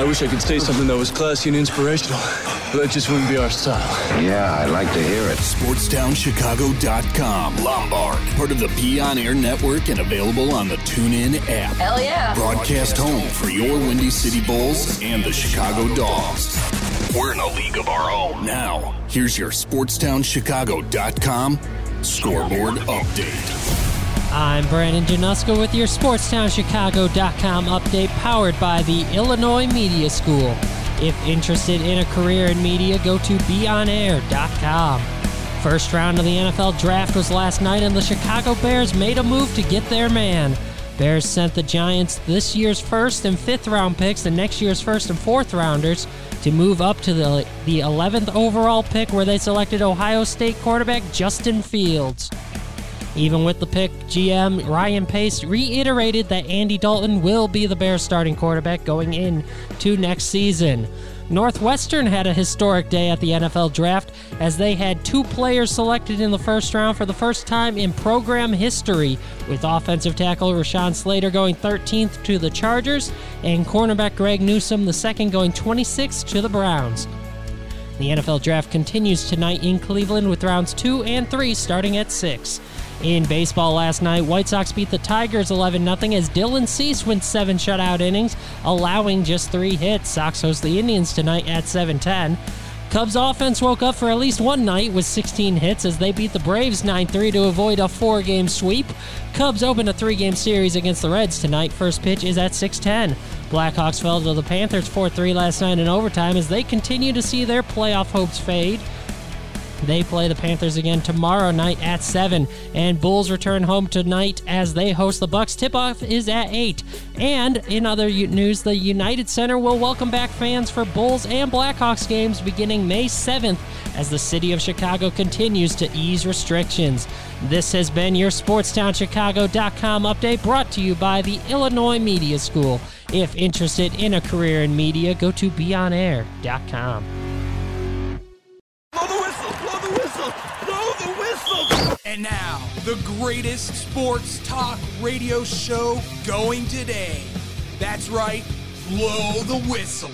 I wish I could say something that was classy and inspirational, but that just wouldn't be our style. Yeah, I'd like to hear it. SportsTownChicago.com. Lombard, part of the Be On Air network and available on the TuneIn app. Hell yeah. Broadcast home for your Windy City Bulls and the Chicago Dogs. We're in a league of our own. Now, here's your SportsTownChicago.com scoreboard update. I'm Brandon Januska with your SportsTownChicago.com update powered by the Illinois Media School. If interested in a career in media, go to BeOnAir.com. First round of the NFL draft was last night, and the Chicago Bears made a move to get their man. Bears sent the Giants this year's first and fifth round picks and next year's first and fourth rounders to move up to the, the 11th overall pick, where they selected Ohio State quarterback Justin Fields. Even with the pick, GM Ryan Pace reiterated that Andy Dalton will be the Bears starting quarterback going into next season. Northwestern had a historic day at the NFL draft as they had two players selected in the first round for the first time in program history, with offensive tackle Rashawn Slater going 13th to the Chargers and cornerback Greg Newsome the second going 26th to the Browns. The NFL draft continues tonight in Cleveland with rounds 2 and 3 starting at 6. In baseball last night, White Sox beat the Tigers 11 0 as Dylan Cease went seven shutout innings, allowing just three hits. Sox host the Indians tonight at 7:10. Cubs offense woke up for at least one night with 16 hits as they beat the Braves 9 3 to avoid a four game sweep. Cubs open a three game series against the Reds tonight. First pitch is at 6:10. Blackhawks fell to the Panthers 4 3 last night in overtime as they continue to see their playoff hopes fade. They play the Panthers again tomorrow night at 7. And Bulls return home tonight as they host the Bucks. Tip-off is at 8. And in other news, the United Center will welcome back fans for Bulls and Blackhawks games beginning May 7th as the city of Chicago continues to ease restrictions. This has been your SportsTownChicago.com update brought to you by the Illinois Media School. If interested in a career in media, go to BeOnAir.com. And now, the greatest sports talk radio show going today. That's right, Blow the Whistle.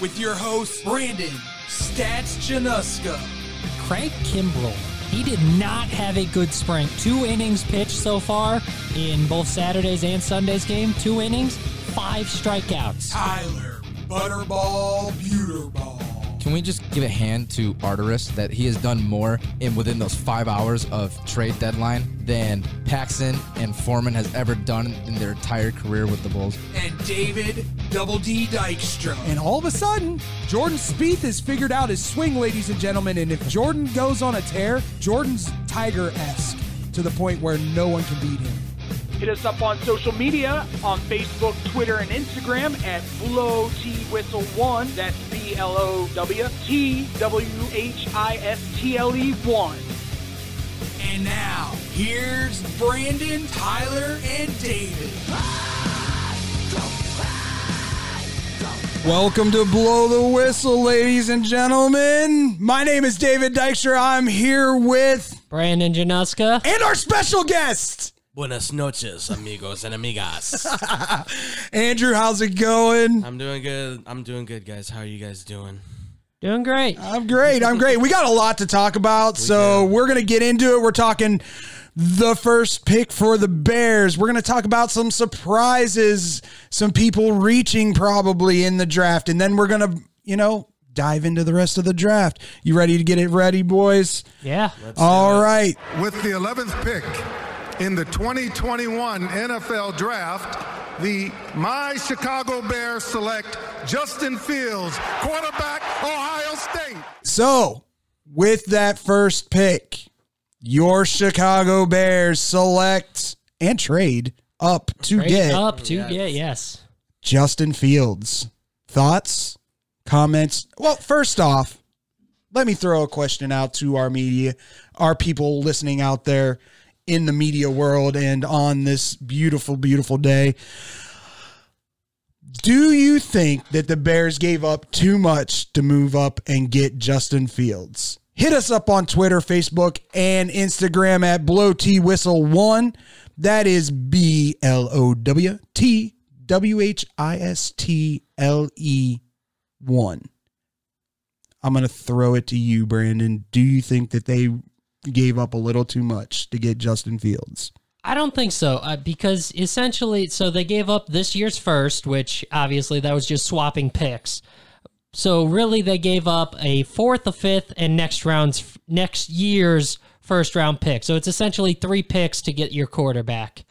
With your host, Brandon Stats Januska. Craig Kimbrel. He did not have a good spring. Two innings pitched so far in both Saturdays and Sundays game. Two innings, five strikeouts. Tyler Butterball Buterball. Can we just give a hand to Arturas that he has done more in within those five hours of trade deadline than Paxson and Forman has ever done in their entire career with the Bulls? And David Double D Dykstra. And all of a sudden, Jordan Spieth has figured out his swing, ladies and gentlemen. And if Jordan goes on a tear, Jordan's Tiger esque to the point where no one can beat him. Hit us up on social media on Facebook, Twitter, and Instagram at Blow T Whistle One. That's B L O W T W H I S T L E One. And now, here's Brandon, Tyler, and David. Welcome to Blow the Whistle, ladies and gentlemen. My name is David Dykstra. I'm here with Brandon Januska and our special guest. Buenas noches, amigos and amigas. Andrew, how's it going? I'm doing good. I'm doing good, guys. How are you guys doing? Doing great. I'm great. I'm great. We got a lot to talk about, we so do. we're going to get into it. We're talking the first pick for the Bears. We're going to talk about some surprises, some people reaching probably in the draft, and then we're going to, you know, dive into the rest of the draft. You ready to get it ready, boys? Yeah. All right. With the 11th pick in the 2021 NFL Draft, the My Chicago Bears select Justin Fields, quarterback, Ohio State. So, with that first pick, your Chicago Bears select and trade up to trade get up to yes. get yes. Justin Fields. Thoughts, comments? Well, first off, let me throw a question out to our media, our people listening out there in the media world and on this beautiful, beautiful day. Do you think that the Bears gave up too much to move up and get Justin Fields? Hit us up on Twitter, Facebook, and Instagram at Blow T Whistle One. That is B L O W T W H I S T L E 1. I'm going to throw it to you, Brandon. Do you think that they gave up a little too much to get Justin Fields? I don't think so, uh, because essentially, so they gave up this year's first, which obviously that was just swapping picks. So really, they gave up a fourth, a fifth, and next round's next year's first round pick. So it's essentially three picks to get your quarterback.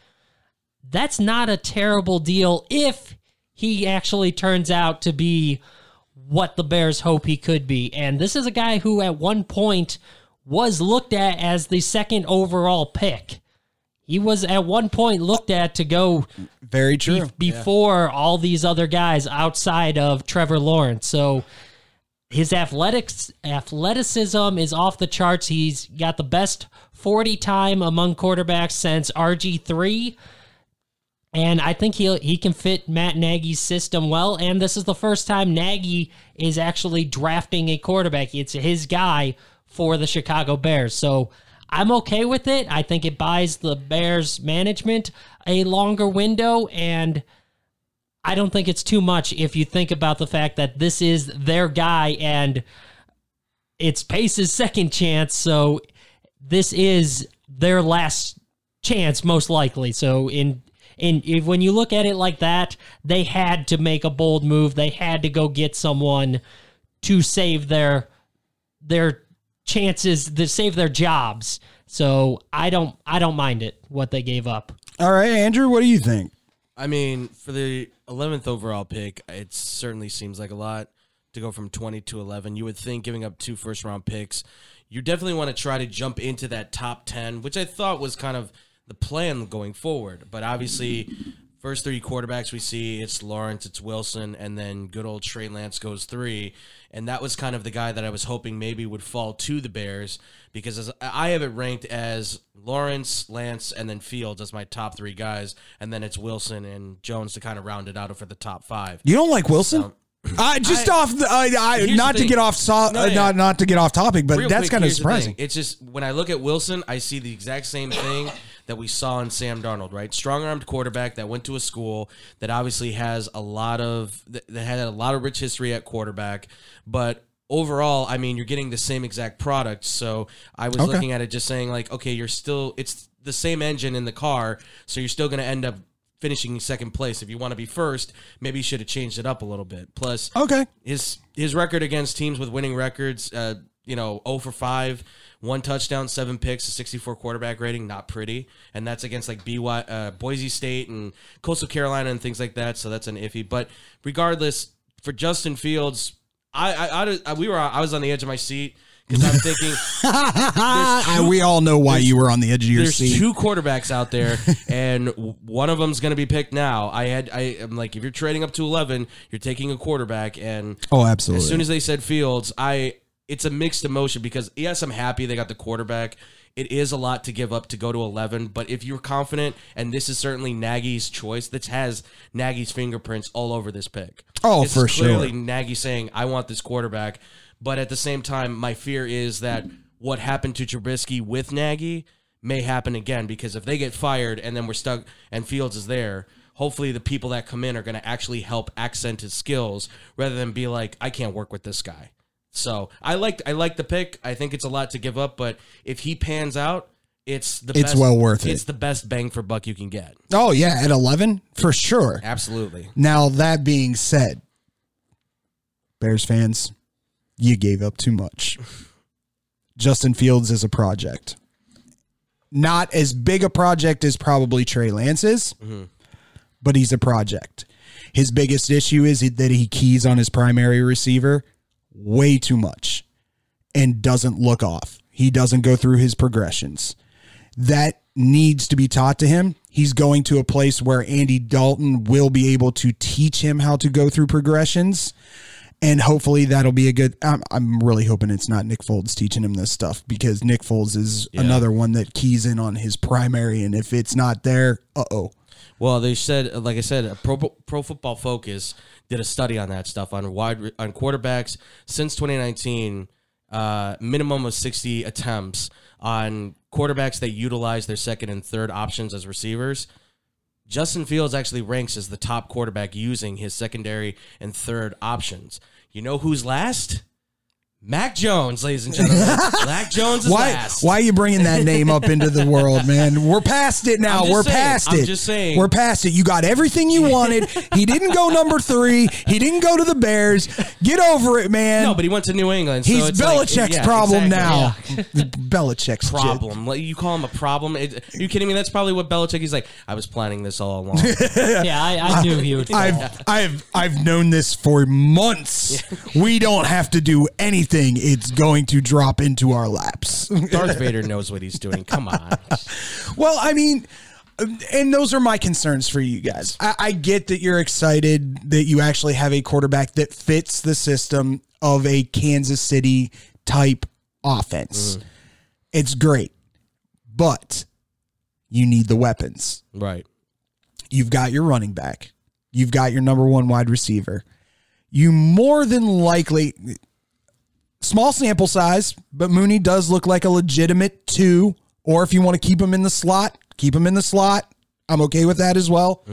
That's not a terrible deal if he actually turns out to be what the Bears hope he could be. And this is a guy who at one point was looked at as the second overall pick. He was at one point looked at to go very true be- before yeah. all these other guys outside of Trevor Lawrence. So his athletics athleticism is off the charts. He's got the best 40 time among quarterbacks since RG3. And I think he he can fit Matt Nagy's system well. And this is the first time Nagy is actually drafting a quarterback. It's his guy for the Chicago Bears. So I'm okay with it. I think it buys the Bears management a longer window and I don't think it's too much if you think about the fact that this is their guy and it's Pace's second chance, so this is their last chance most likely. So in in if, when you look at it like that, they had to make a bold move. They had to go get someone to save their their chances to save their jobs. So I don't I don't mind it what they gave up. All right, Andrew, what do you think? I mean, for the 11th overall pick, it certainly seems like a lot to go from 20 to 11. You would think giving up two first round picks, you definitely want to try to jump into that top 10, which I thought was kind of the plan going forward. But obviously, First three quarterbacks we see, it's Lawrence, it's Wilson, and then good old Trey Lance goes three. And that was kind of the guy that I was hoping maybe would fall to the Bears because as I have it ranked as Lawrence, Lance, and then Fields as my top three guys, and then it's Wilson and Jones to kind of round it out for the top five. You don't like Wilson? So, uh, just I, off, the, uh, I, not to get off, so, no, yeah. not not to get off topic, but Real that's kind of surprising. It's just when I look at Wilson, I see the exact same thing that we saw in Sam Darnold, right? Strong armed quarterback that went to a school that obviously has a lot of that had a lot of rich history at quarterback, but overall, I mean, you're getting the same exact product. So I was okay. looking at it just saying like, okay, you're still it's the same engine in the car, so you're still going to end up finishing second place. If you want to be first, maybe you should have changed it up a little bit. Plus, okay, his his record against teams with winning records, uh, you know, 0 for 5, one touchdown, seven picks, a 64 quarterback rating, not pretty. And that's against like BY, uh, Boise State and Coastal Carolina and things like that. So that's an iffy. But regardless, for Justin Fields, I, I, I we were I was on the edge of my seat because I'm thinking two, we all know why you were on the edge of your there's seat. There's two quarterbacks out there, and one of them's going to be picked now. I had I am like, if you're trading up to eleven, you're taking a quarterback, and oh, absolutely. As soon as they said Fields, I it's a mixed emotion because yes, I'm happy they got the quarterback. It is a lot to give up to go to 11, but if you're confident, and this is certainly Nagy's choice, this has Nagy's fingerprints all over this pick. Oh, this for is clearly sure. Nagy saying, "I want this quarterback," but at the same time, my fear is that what happened to Trubisky with Nagy may happen again because if they get fired and then we're stuck and Fields is there, hopefully the people that come in are going to actually help accent his skills rather than be like, I can't work with this guy. So I like I like the pick. I think it's a lot to give up, but if he pans out, it's the it's best, well worth it. It's the best bang for buck you can get. Oh yeah, at eleven for sure. Absolutely. Now that being said, Bears fans, you gave up too much. Justin Fields is a project. Not as big a project as probably Trey Lance is, mm-hmm. but he's a project. His biggest issue is that he keys on his primary receiver way too much and doesn't look off. He doesn't go through his progressions. That needs to be taught to him. He's going to a place where Andy Dalton will be able to teach him how to go through progressions. And hopefully that'll be a good. I'm, I'm really hoping it's not Nick Foles teaching him this stuff because Nick Foles is yeah. another one that keys in on his primary. And if it's not there, uh oh. Well, they said, like I said, Pro, Pro Football Focus did a study on that stuff on wide on quarterbacks since 2019. Uh, minimum of 60 attempts on quarterbacks that utilize their second and third options as receivers. Justin Fields actually ranks as the top quarterback using his secondary and third options. You know who's last? Mac Jones, ladies and gentlemen. Mac Jones is Why? last. Why are you bringing that name up into the world, man? We're past it now. We're saying, past I'm it. just saying. We're past it. You got everything you wanted. he didn't go number three. He didn't go to the Bears. Get over it, man. No, but he went to New England. so He's it's like- Belichick's yeah, problem exactly. now. Belichick's j- Problem. Like, you call him a problem? It, are you kidding me? That's probably what Belichick. He's like, I was planning this all along. Yeah, I, I knew he would. fall. I've I've I've known this for months. we don't have to do anything. It's going to drop into our laps. Darth Vader knows what he's doing. Come on. Well, I mean, and those are my concerns for you guys. I, I get that you're excited that you actually have a quarterback that fits the system of a Kansas City type offense. Mm-hmm. It's great, but you need the weapons. Right. You've got your running back. You've got your number one wide receiver. You more than likely, small sample size, but Mooney does look like a legitimate two. Or if you want to keep him in the slot, keep him in the slot. I'm okay with that as well.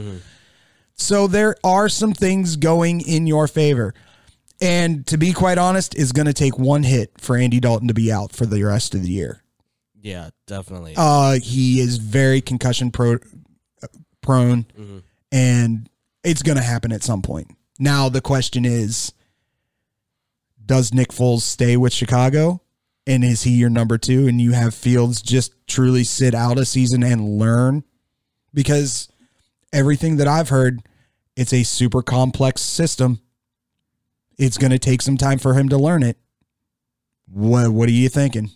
So there are some things going in your favor. And to be quite honest, is going to take one hit for Andy Dalton to be out for the rest of the year. Yeah, definitely. Uh, he is very concussion pro- prone, and it's going to happen at some point. Now the question is, does Nick Foles stay with Chicago, and is he your number two? And you have Fields just truly sit out a season and learn, because everything that I've heard, it's a super complex system. It's going to take some time for him to learn it. What What are you thinking?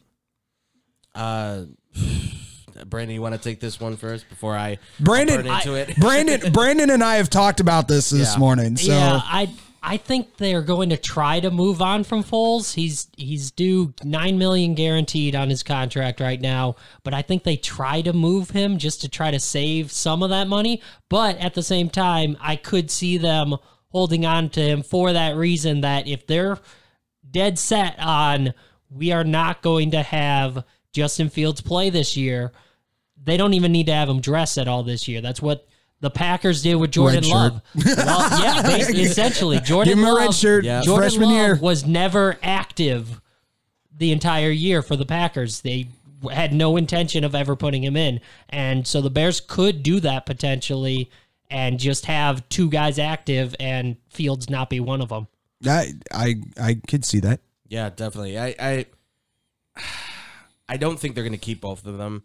Uh, Brandon, you want to take this one first before I Brandon, burn into it? Brandon, Brandon, and I have talked about this this Yeah. morning. So yeah, I I think they're going to try to move on from Foles. He's he's due nine million guaranteed on his contract right now, but I think they try to move him just to try to save some of that money. But at the same time, I could see them holding on to him for that reason that if they're dead set on we are not going to have Justin Fields play this year, they don't even need to have him dress at all this year. That's what the Packers did with Jordan Red shirt. Love. Well, yeah, basically, essentially, Jordan Give him a Love, red shirt Yeah. Jordan freshman Love year. was never active the entire year for the Packers. They had no intention of ever putting him in, and so the Bears could do that potentially and just have two guys active and Fields not be one of them. I I I could see that. Yeah, definitely. I I, I don't think they're going to keep both of them.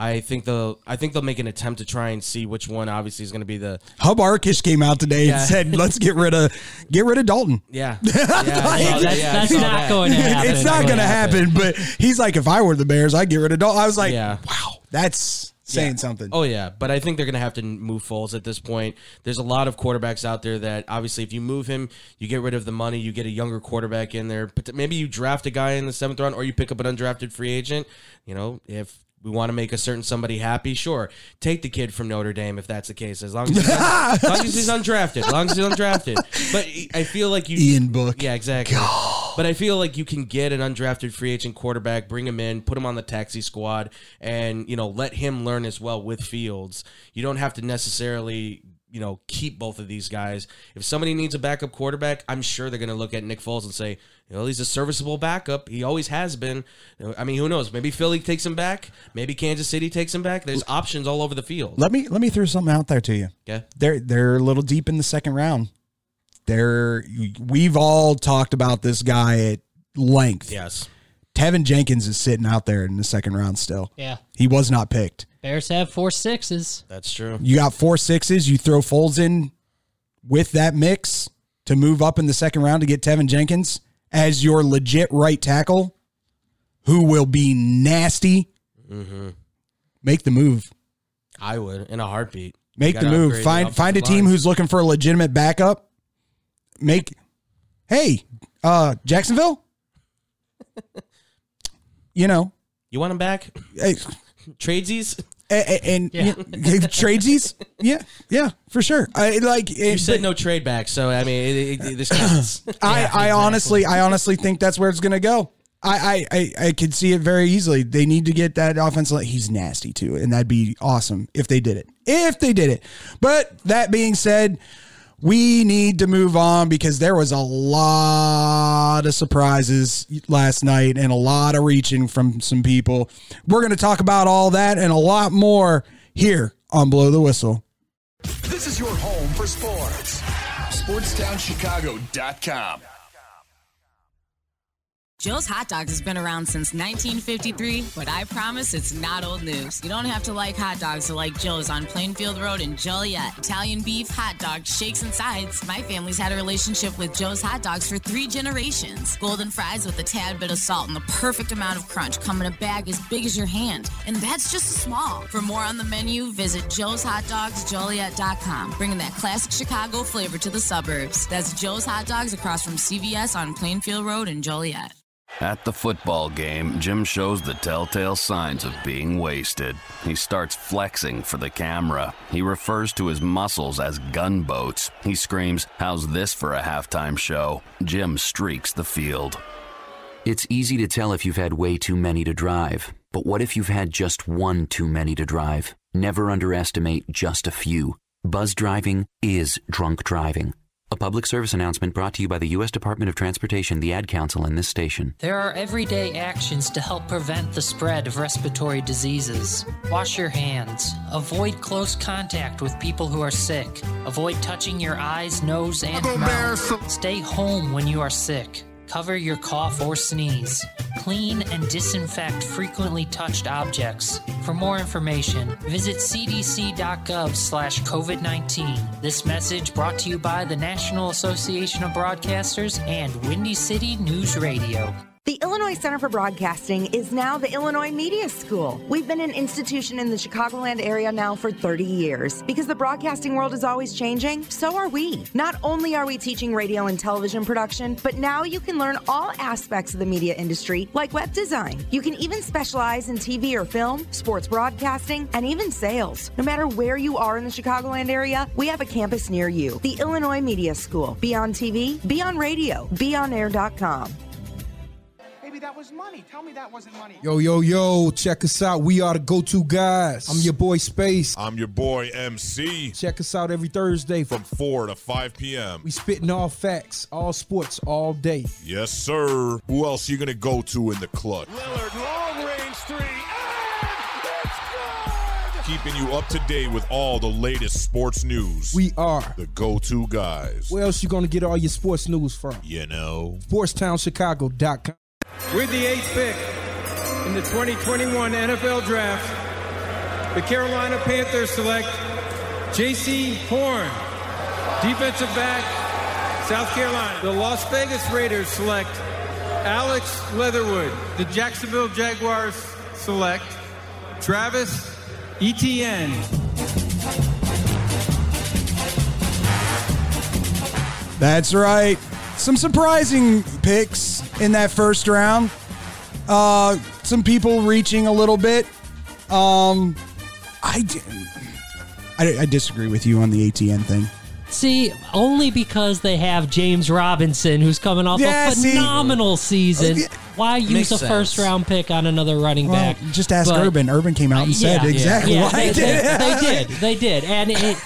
I think they'll I think they'll make an attempt to try and see which one obviously is going to be the Hub Arkush came out today Yeah. and said, "Let's get rid of get rid of Dalton." yeah. yeah, I saw that, That's, that's not that. going to happen. It's not gonna going to happen. happen, but he's like, if I were the Bears, I'd get rid of Dalton. I was like, Yeah. wow, that's saying Yeah. something. Oh yeah, but I think they're going to have to move Foles at this point. There's a lot of quarterbacks out there that obviously, if you move him, you get rid of the money, you get a younger quarterback in there. But maybe you draft a guy in the seventh round, or you pick up an undrafted free agent. You know, if we want to make a certain somebody happy, sure, take the kid from Notre Dame if that's the case. As long as he's, un- long as he's undrafted, as long as he's undrafted. But I feel like you, Ian Book. yeah, exactly. But I feel like you can get an undrafted free agent quarterback, bring him in, put him on the taxi squad, and you know let him learn as well with Fields. You don't have to necessarily you know keep both of these guys. If somebody needs a backup quarterback, I'm sure they're going to look at Nick Foles and say, you know, he's a serviceable backup. He always has been. I mean, who knows? Maybe Philly takes him back. Maybe Kansas City takes him back. There's options all over the field. Let me let me throw something out there to you. Yeah, They're they're a little deep in the second round. They're we've all talked about this guy at length. Yes. Teven Jenkins is sitting out there in the second round still. Yeah. He was not picked. Bears have four sixes. That's true. You got four sixes. You throw Foles in with that mix to move up in the second round to get Teven Jenkins as your legit right tackle, who will be nasty. Make the move. I would in a heartbeat. Make the move. Find find a offensive team who's looking for a legitimate backup. Make hey, uh Jacksonville. you know, You want him back? hey, Tradesies? a- a- and, Yeah. yeah, tradesies. Yeah, yeah, for sure. I like. You said no trade back, so I mean, it, it, this counts. I, I honestly, I honestly think that's where it's going to go. I, I, I, I could see it very easily. They need to get that offensive. line- He's nasty too, and that'd be awesome if they did it. if they did it. But that being said, we need to move on because there was a lot of surprises last night and a lot of reaching from some people. We're going to talk about all that and a lot more here on Blow the Whistle. This is your home for sports. SportsTownChicago.com. Joe's Hot Dogs has been around since 1953, but I promise it's not old news. You don't have to like hot dogs to like Joe's on Plainfield Road in Joliet. Italian beef, hot dogs, shakes, and sides. My family's had a relationship with Joe's Hot Dogs for three generations. Golden fries with a tad bit of salt and the perfect amount of crunch come in a bag as big as your hand. And that's just small. For more on the menu, visit Joe's Hot Dogs, Joliet.com, bringing that classic Chicago flavor to the suburbs. That's Joe's Hot Dogs across from CVS on Plainfield Road in Joliet. At the football game, Jim shows the telltale signs of being wasted. He starts flexing for the camera. He refers to his muscles as gunboats. He screams, How's this for a halftime show? Jim streaks the field. It's easy to tell if you've had way too many to drive. But what if you've had just one too many to drive? Never underestimate just a few. Buzz driving is drunk driving. A public service announcement brought to you by the U.S. Department of Transportation, the Ad Council, and this station. There are everyday actions to help prevent the spread of respiratory diseases. Wash your hands. Avoid close contact with people who are sick. Avoid touching your eyes, nose, and mouth. Stay home when you are sick. Cover your cough or sneeze. Clean and disinfect frequently touched objects. For more information, visit cdc.gov slash COVID-19. This message brought to you by the National Association of Broadcasters and Windy City News Radio. The Illinois Center for Broadcasting is now the Illinois Media School. We've been an institution in the Chicagoland area now for 30 years. Because the broadcasting world is always changing, so are we. Not only are we teaching radio and television production, but now you can learn all aspects of the media industry, like web design. You can even specialize in TV or film, sports broadcasting, and even sales. No matter where you are in the Chicagoland area, we have a campus near you. The Illinois Media School. Be on TV, be on radio, be on beonair.com. Maybe that was money. Tell me that wasn't money. Yo, yo, yo, check us out. We are the go to guys. I'm your boy Space. I'm your boy MC. Check us out every Thursday from 4 to 5 p.m. We spitting all facts, all sports, all day. Yes, sir. Who else are you gonna go to in the clutch? Lillard, long range three. Keeping you up to date with all the latest sports news. We are the go to guys. Where else you gonna get all your sports news from? You know. SportsTownChicago.com. With the eighth pick in the 2021 NFL Draft, the Carolina Panthers select Jaycee Horn, defensive back, South Carolina. The Las Vegas Raiders select Alex Leatherwood. The Jacksonville Jaguars select Travis Etienne. That's right. Some surprising picks in that first round. Uh, some people reaching a little bit. Um, I, I, I disagree with you on the Etienne thing. See, only because they have James Robinson, who's coming off Yeah, a see- phenomenal season. Why use Makes a sense. first round pick on another running Well, back? just ask But- Urban. Urban came out and said exactly Yeah, why they, did they- they did. They did, and it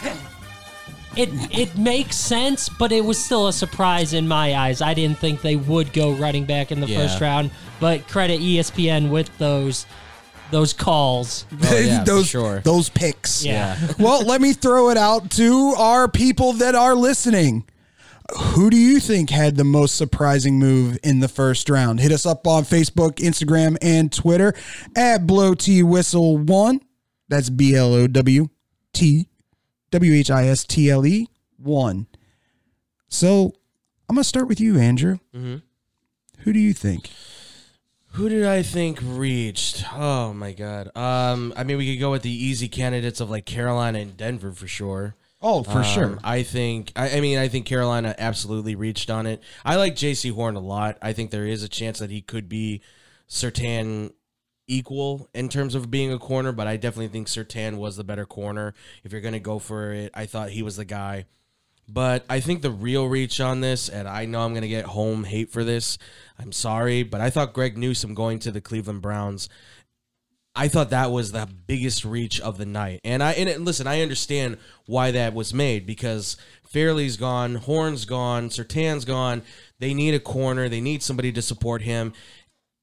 it it makes sense, but it was still a surprise in my eyes. I didn't think they would go running back in the Yeah. first round, but credit ESPN with those those calls. Oh, those those picks. Yeah. well, let me throw it out to our people that are listening. Who do you think had the most surprising move in the first round? Hit us up on Facebook, Instagram, and Twitter at Blow T Whistle One. That's B L O W T W H I S T L E one. So I'm gonna start with you, Andrew. Mhm. Who do you think? Who did I think reached? Oh my god. Um, I mean, we could go with the easy candidates of like Carolina and Denver for sure. Oh, for Um, sure. I think. I, I mean, I think Carolina absolutely reached on it. I like Jaycee Horn a lot. I think there is a chance that he could be Surtain equal in terms of being a corner, but I definitely think Surtain was the better corner. If you're gonna go for it, I thought he was the guy. But I think the real reach on this, and I know I'm going to get home hate for this. I'm sorry, but I thought Greg Newsome going to the Cleveland Browns I thought that was the biggest reach of the night. And I and listen, I understand why that was made because Farley's gone, Horn's gone, Surtain's gone. They need a corner. They need somebody to support him.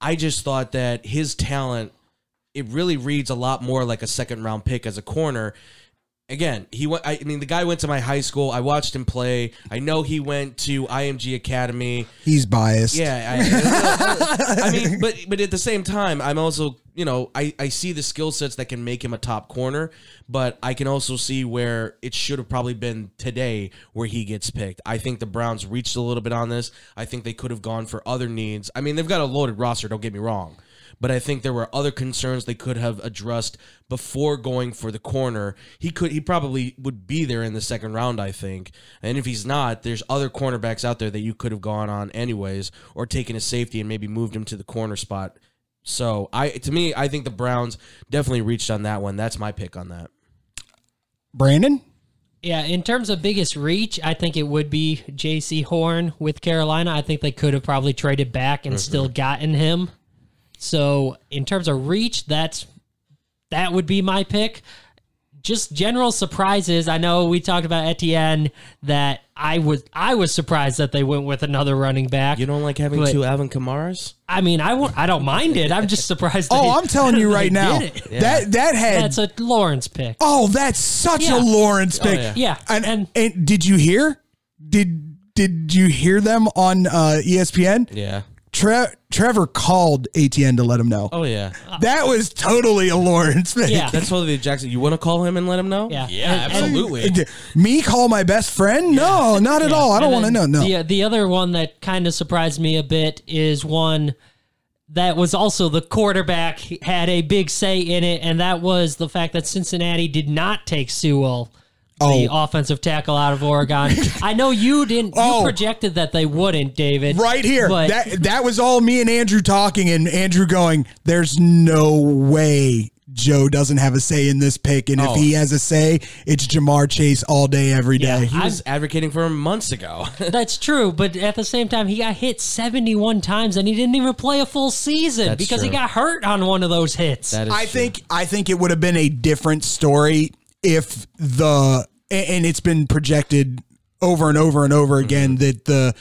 I just thought that his talent it really reads a lot more like a second round pick as a corner. Again, he went. I mean, the guy went to my high school. I watched him play. I know he went to IMG Academy. He's biased. Yeah, I, I mean, but but at the same time, I'm also you know I I see the skill sets that can make him a top corner, but I can also see where it should have probably been today where he gets picked. I think the Browns reached a little bit on this. I think they could have gone for other needs. I mean, they've got a loaded roster. Don't get me wrong. But I think there were other concerns they could have addressed before going for the corner. He could he probably would be there in the second round, I think. And if he's not, there's other cornerbacks out there that you could have gone on anyways, or taken a safety and maybe moved him to the corner spot. So I to me, I think the Browns definitely reached on that one. That's my pick on that. Brandon? Yeah, in terms of biggest reach, I think it would be Jaycee Horn with Carolina. I think they could have probably traded back and mm-hmm. still gotten him. So, in terms of reach, that's that would be my pick. Just general surprises. I know we talked about Etienne that I was I was surprised that they went with another running back. You don't like having But- two Alvin Kamaras? I mean, I won't, I don't mind it. I'm just surprised. Oh, they- I'm telling you right now, it. that that had That's a Lawrence pick. Oh, that's such Yeah. a Lawrence Oh, pick. yeah. Yeah, And, and did you hear? Did did you hear them on uh, ESPN? Yeah. Tre- Trevor called Etienne to let him know. Oh yeah. That was totally a Lawrence thing. Yeah, That's totally a Jackson. You want to call him and let him know? Yeah. Yeah, And- absolutely. Me call my best friend? No, not at Yeah. all. I don't want to know. then No. The, the other one that kind of surprised me a bit is one that was also the quarterback had a big say in it, and that was the fact that Cincinnati did not take Sewell. The Oh. offensive tackle out of Oregon. I know you didn't. You Oh. projected that they wouldn't, David. Right here. But that that was all me and Andrew talking, and Andrew going, "There's no way Joe doesn't have a say in this pick, and Oh. if he has a say, it's Ja'Marr Chase all day, every day." He was advocating for him months ago. That's true, but at the same time, he got hit 71 times and he didn't even play a full season That's because he got hurt on one of those hits. I think I think it would have been a different story if the and it's been projected over and over and over again Mm-hmm. that the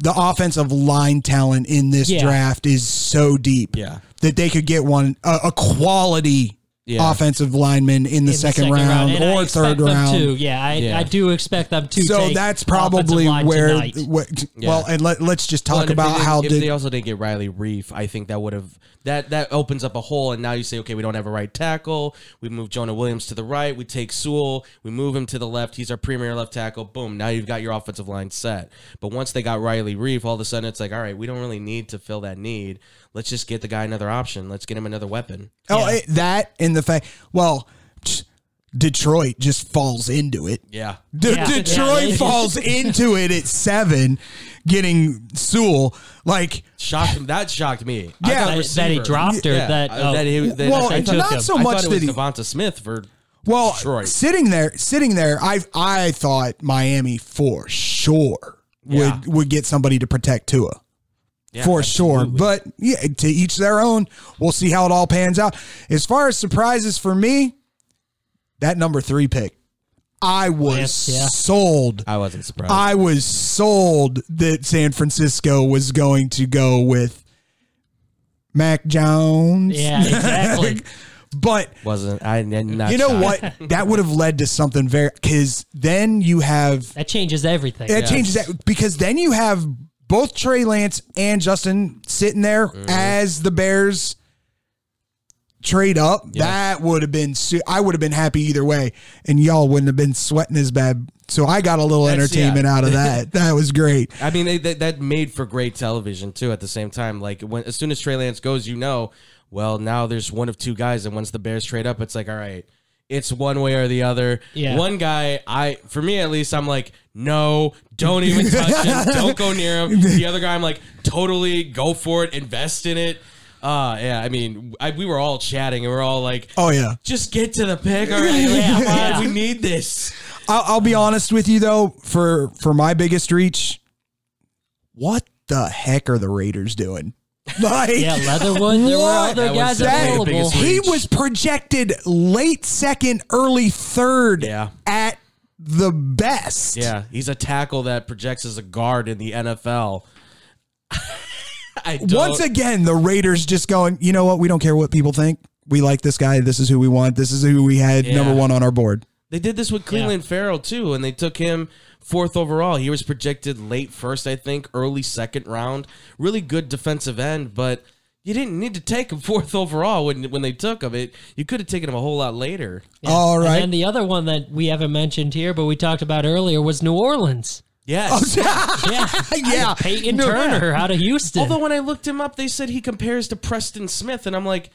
the offensive line talent in this Yeah. draft is so deep Yeah. that they could get one a, a quality Yeah. offensive lineman in the, in second, round and I or expect third round. To. Yeah, I, Yeah. I do expect them to. so take that's probably line where tonight. well Yeah. and let, let's just Well, talk and if they about how if did they also didn't get Riley Reiff, I think that would have that that opens up a hole. And now you say, okay, we don't have a right tackle. We move Jonah Williams to the right. We take Sewell. We move him to the left. He's our premier left tackle. Boom. Now you've got your offensive line set. But once they got Riley Reiff, all of a sudden it's like, all right, we don't really need to fill that need. Let's just get the guy another option. Let's get him another weapon. Oh, it- that and the fact. Well, Detroit just falls into it. Yeah. De- Yeah. Detroit Yeah, falls into it at seven, getting Sewell. Like, Shocked that shocked me. Yeah. thought That- receiver- that he dropped her, that- uh, that he, that, Well, I thought- not so much thought that was he- DeVonta Smith for well, Detroit. sitting there, sitting there, I I thought Miami for sure would Yeah. would get somebody to protect Tua. Yeah, for sure. But yeah, to each their own. We'll see how it all pans out. As far as surprises for me, that number three pick, I was Yes, yeah. sold. I wasn't surprised. I was sold that San Francisco was going to go with Mac Jones. Yeah, exactly. but wasn't I? Not you know shocked. what? That would have led to something very because then you have that changes everything. it changes that because then you have both Trey Lance and Justin sitting there Mm-hmm. as the Bears trade up. That would have been su- I would have been happy either way, and y'all wouldn't have been sweating as bad. So I got a little That's- entertainment yeah. out of that. that was great. I mean, they, that, that made for great television too. At the same time, like when as soon as Trey Lance goes, you know, well now there's one of two guys, and once the Bears trade up, it's like all right, it's one way or the other. Yeah. One guy, I for me at least, I'm like, no, don't even touch him, don't go near him. The other guy, I'm like, totally go for it, invest in it. Uh yeah, I mean, I, we were all chatting and we're all like, Oh yeah. just get to the pick already. Like, Yeah, on, yeah. we need this. I'll, I'll be honest with you though. For for my biggest reach, what the heck are the Raiders doing? Like, Yeah, Leatherwood. There were other That guys definitely the available. He was projected late second, early third Yeah. at the best. Yeah, he's a tackle that projects as a guard in the NFL. I don't, Once again, the Raiders just going, you know what? We don't care what people think. We like this guy. This is who we want. This is who we had Yeah. number one on our board. They did this with Clelin Ferrell too, and they took him fourth overall. He was projected late first, I think, early second round. Really good defensive end, but you didn't need to take him fourth overall when when they took him. It you could have taken him a whole lot later. All right. And then the other one that we haven't mentioned here, but we talked about earlier, was New Orleans. Yes. Oh, yeah, yeah. Peyton No, Turner out of Houston. Although when I looked him up, they said he compares to Preston Smith, and I'm like,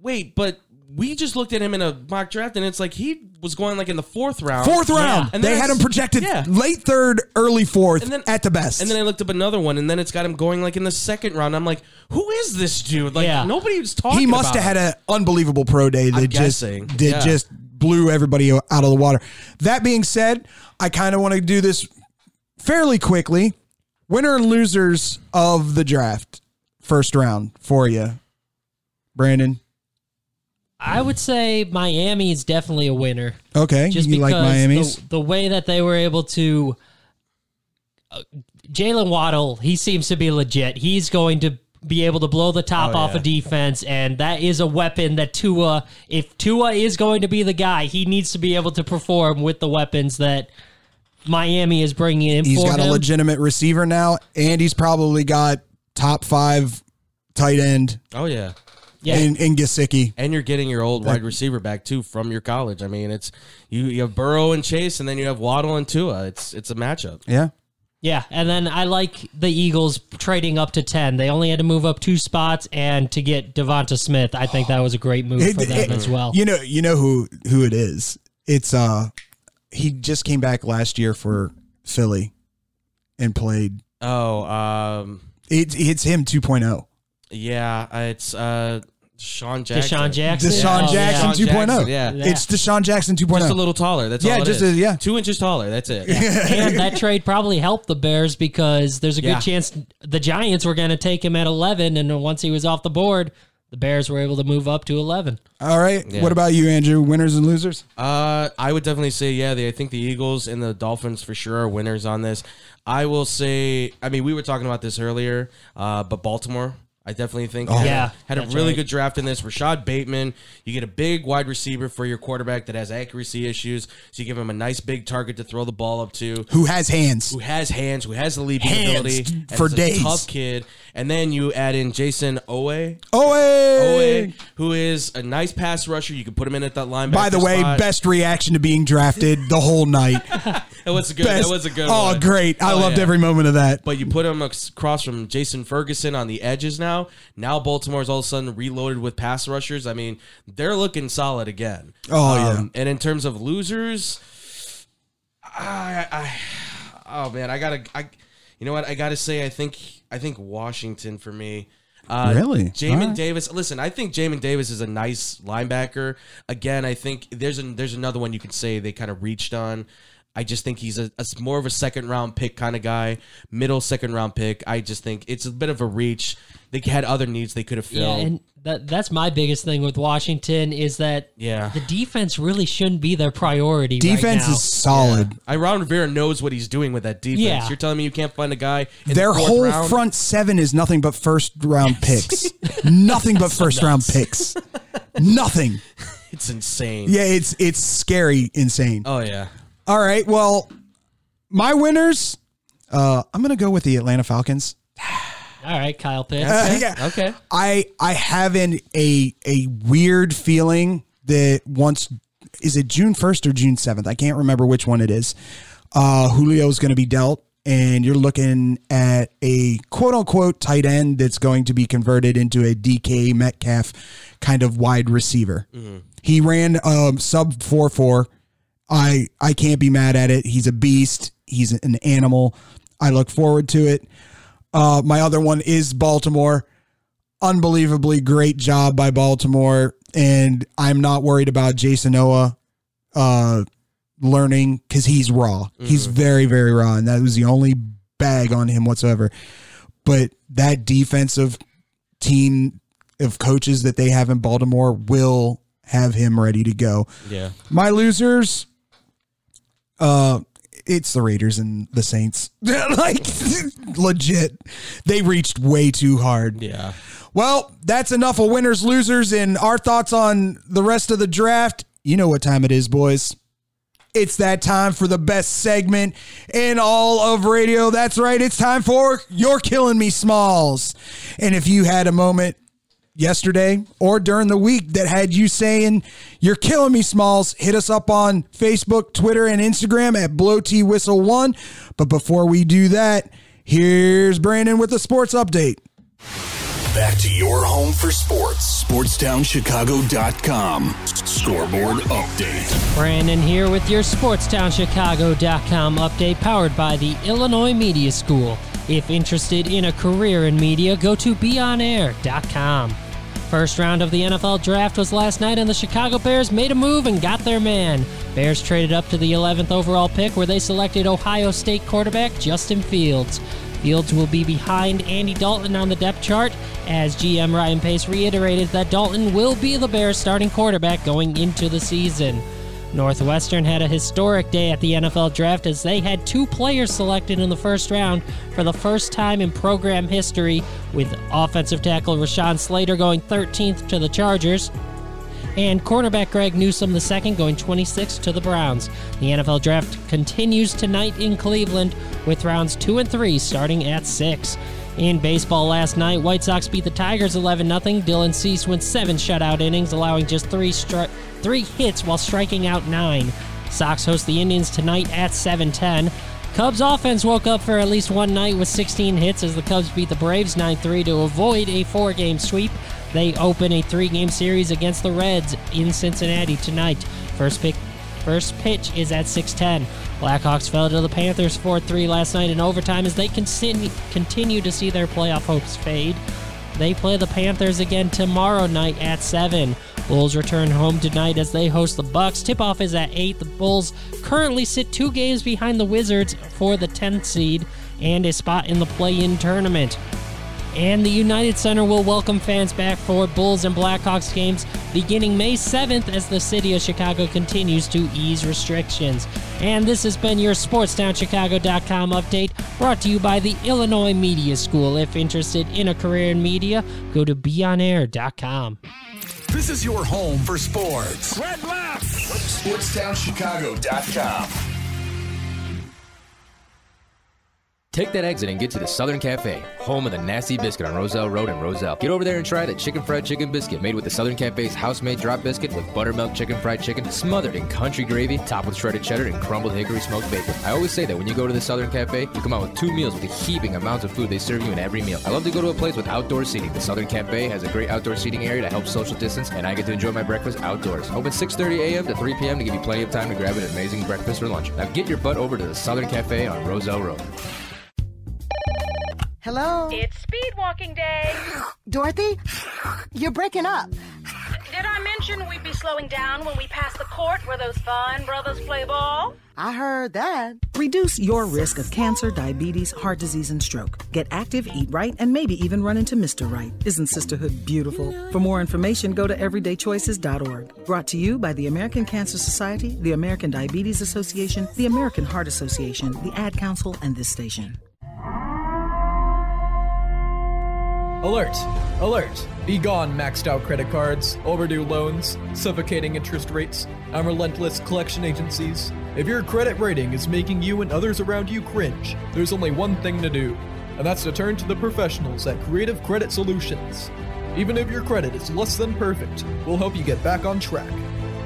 wait, but we just looked at him in a mock draft, and it's like he was going like in the fourth round. Fourth round. And they had him projected Yeah. late third, early fourth And then- at the best. And then I looked up another one, and then it's got him going like in the second round. I'm like, who is this dude? Like Yeah. nobody was talking. he must have him. had an unbelievable pro day that just that Yeah. just blew everybody out of the water. That being said, I kind of want to do this fairly quickly. Winner and losers of the draft, first round for you, Brandon. I would say Miami is definitely a winner. Okay, Just you because like Miami's? The, the way that they were able to. Uh, Jaylen Waddle, he seems to be legit. He's going to be able to blow the top Oh, off yeah. of defense, and that is a weapon that Tua, if Tua is going to be the guy, he needs to be able to perform with the weapons that Miami is bringing in He's for got him. a legitimate receiver now, and he's probably got top five tight end Oh yeah. Yeah. in, in Gesicki. And you're getting your old wide receiver back too from your college. I mean, it's you. You have Burrow and Chase, and then you have Waddle and Tua. It's it's a matchup. Yeah. Yeah, and then I like the Eagles trading up to 10. They only had to move up two spots and to get DeVonta Smith. I think that was a great move for them it- as well. You know, you know who who it is. It's uh, he just came back last year for Philly, and played. Oh, um, It, it's him 2.0. yeah, uh, it's uh, DeSean Jackson. DeSean Jackson? DeSean Oh, Jackson DeSean 2.0. Jackson, yeah. It's DeSean Jackson 2.0. Just a little taller. That's Yeah, all it just is. a- yeah. two inches taller. That's it. and that trade probably helped the Bears because there's a good Yeah. chance the Giants were going to take him at 11, and once he was off the board, the Bears were able to move up to 11. All right. Yeah. What about you, Andrew? Winners and losers? Uh, I would definitely say yeah. The, I think the Eagles and the Dolphins for sure are winners on this. I will say. I mean, we were talking about this earlier, uh, but Baltimore. I definitely think Oh. Yeah, had a really right. good draft in this. Rashod Bateman, you get a big wide receiver for your quarterback that has accuracy issues, so you give him a nice big target to throw the ball up to. Who has hands? Who has hands? Who has the leaping Hands ability? for is a days. tough kid, and then you add in Jayson Oweh. Hey. Oweh, who is a nice pass rusher. You can put him in at that linebacker. By the way, spot. best reaction to being drafted the whole night. That was a good. Best- That was a good. Oh, one. great. I Oh, loved yeah. every moment of that. But you put him across from Jaylon Ferguson on the edges now. Now Baltimore's all of a sudden reloaded with pass rushers. I mean, they're looking solid again. Um, Oh, yeah. And in terms of losers, I, I, oh man, I gotta, I, you know what? I gotta say, I think, I think Washington for me. Uh, Really? Jamin All right. Davis. Listen, I think Jamin Davis is a nice linebacker. Again, I think there's an, there's another one you could say they kind of reached on. I just think he's a more of a second round pick kind of guy, middle second round pick. I just think it's a bit of a reach. They had other needs they could have Yeah, filled. and that, that's my biggest thing with Washington is that Yeah. the defense really shouldn't be their priority. right Defense now. is solid. I Ron Rivera knows what he's doing with that defense. Yeah. You're telling me you can't find a guy in Their the whole round? front seven is nothing but first round picks. nothing but first round picks. Nothing. It's insane. Yeah, it's it's scary, insane. Oh yeah. All right. Well, my winners. Uh, I'm gonna go with the Atlanta Falcons. All right, Kyle Pitts. Uh, yeah. Okay. I I have an a a weird feeling that once is it June first or June seventh? I can't remember which one it is. Uh, Julio is going to be dealt, and you're looking at a quote unquote tight end that's going to be converted into a DK Metcalf kind of wide receiver. He ran um, sub four four. I I can't be mad at it. He's a beast. He's an animal. I look forward to it. Uh, my other one is Baltimore. Unbelievably great job by Baltimore, and I'm not worried about Jayson Oweh uh, learning because he's raw. He's very very raw, and that was the only bag on him whatsoever. But that defensive team of coaches that they have in Baltimore will have him ready to go. Yeah. My losers, uh, it's the Raiders and the Saints. like legit, they reached way too hard. Yeah. Well, that's enough of winners, losers, and our thoughts on the rest of the draft. You know what time it is, boys. It's that time for the best segment in all of radio. That's right. It's time for You're Killing Me Smalls. And if you had a moment yesterday or during the week that had you saying, You're killing me, Smalls, hit us up on Facebook, Twitter, and Instagram at Blow T Whistle One. But before we do that, here's Brandon with the sports update. Back to your home for sports. SportsTownChicago.com. Scoreboard update. Brandon here with your SportsTownChicago.com update powered by the Illinois Media School. If interested in a career in media, go to BeOnAir.com. First round of the NFL draft was last night, and the Chicago Bears made a move and got their man. Bears traded up to the 11th overall pick, where they selected Ohio State quarterback Justin Fields. Fields will be behind Andy Dalton on the depth chart, as GM Ryan Pace reiterated that Dalton will be the Bears' starting quarterback going into the season. Northwestern had a historic day at the NFL draft as they had two players selected in the first round for the first time in program history, with offensive tackle Rashawn Slater going 13th to the Chargers and cornerback Greg Newsome II going 26 to the Browns. The NFL draft continues tonight in Cleveland with rounds 2 and 3 starting at 6. In baseball last night, White Sox beat the Tigers 11 0. Dylan Cease went 7 shutout innings, allowing just 3 stri- 3 hits while striking out 9. Sox host the Indians tonight at 7:10. Cubs offense woke up for at least one night with 16 hits as the Cubs beat the Braves 9-3 to avoid a four-game sweep. They open a three-game series against the Reds in Cincinnati tonight. First pick First pitch is at 6:10. Blackhawks fell to the Panthers 4-3 last night in overtime as they continue to see their playoff hopes fade. They play the Panthers again tomorrow night at 7. Bulls return home tonight as they host the Bucks. Tip-off is at 8. The Bulls currently sit 2 games behind the Wizards for the 10th seed and a spot in the play-in tournament. And the United Center will welcome fans back for Bulls and Blackhawks games beginning May 7th as the city of Chicago continues to ease restrictions. And this has been your SportsTownChicago.com update brought to you by the Illinois Media School. If interested in a career in media, go to BeOnAir.com. This is your home for sports. Red left. SportsTownChicago.com. Take that exit and get to the Southern Cafe, home of the Nasty Biscuit on Roselle Road in Roselle. Get over there and try the chicken fried chicken biscuit made with the Southern Cafe's house-made drop biscuit with buttermilk chicken fried chicken smothered in country gravy, topped with shredded cheddar and crumbled hickory smoked bacon. I always say that when you go to the Southern Cafe, you come out with two meals with the heaping amounts of food they serve you in every meal. I love to go to a place with outdoor seating. The Southern Cafe has a great outdoor seating area to help social distance, and I get to enjoy my breakfast outdoors. Open 6:30 a.m. to 3 p.m. to give you plenty of time to grab an amazing breakfast or lunch. Now get your butt over to the Southern Cafe on Roselle Road. Hello? It's speed walking day. Dorothy? You're breaking up. Did I mention we'd be slowing down when we pass the court where those fine brothers play ball? I heard that. Reduce your risk of cancer, diabetes, heart disease, and stroke. Get active, eat right, and maybe even run into Mr. Right. Isn't sisterhood beautiful? For more information, go to everydaychoices.org. Brought to you by the American Cancer Society, the American Diabetes Association, the American Heart Association, the Ad Council, and this station. Alert! Alert! Be gone, maxed out credit cards, overdue loans, suffocating interest rates, and relentless collection agencies. If your credit rating is making you and others around you cringe, there's only one thing to do, and that's to turn to the professionals at Creative Credit Solutions. Even if your credit is less than perfect, we'll help you get back on track.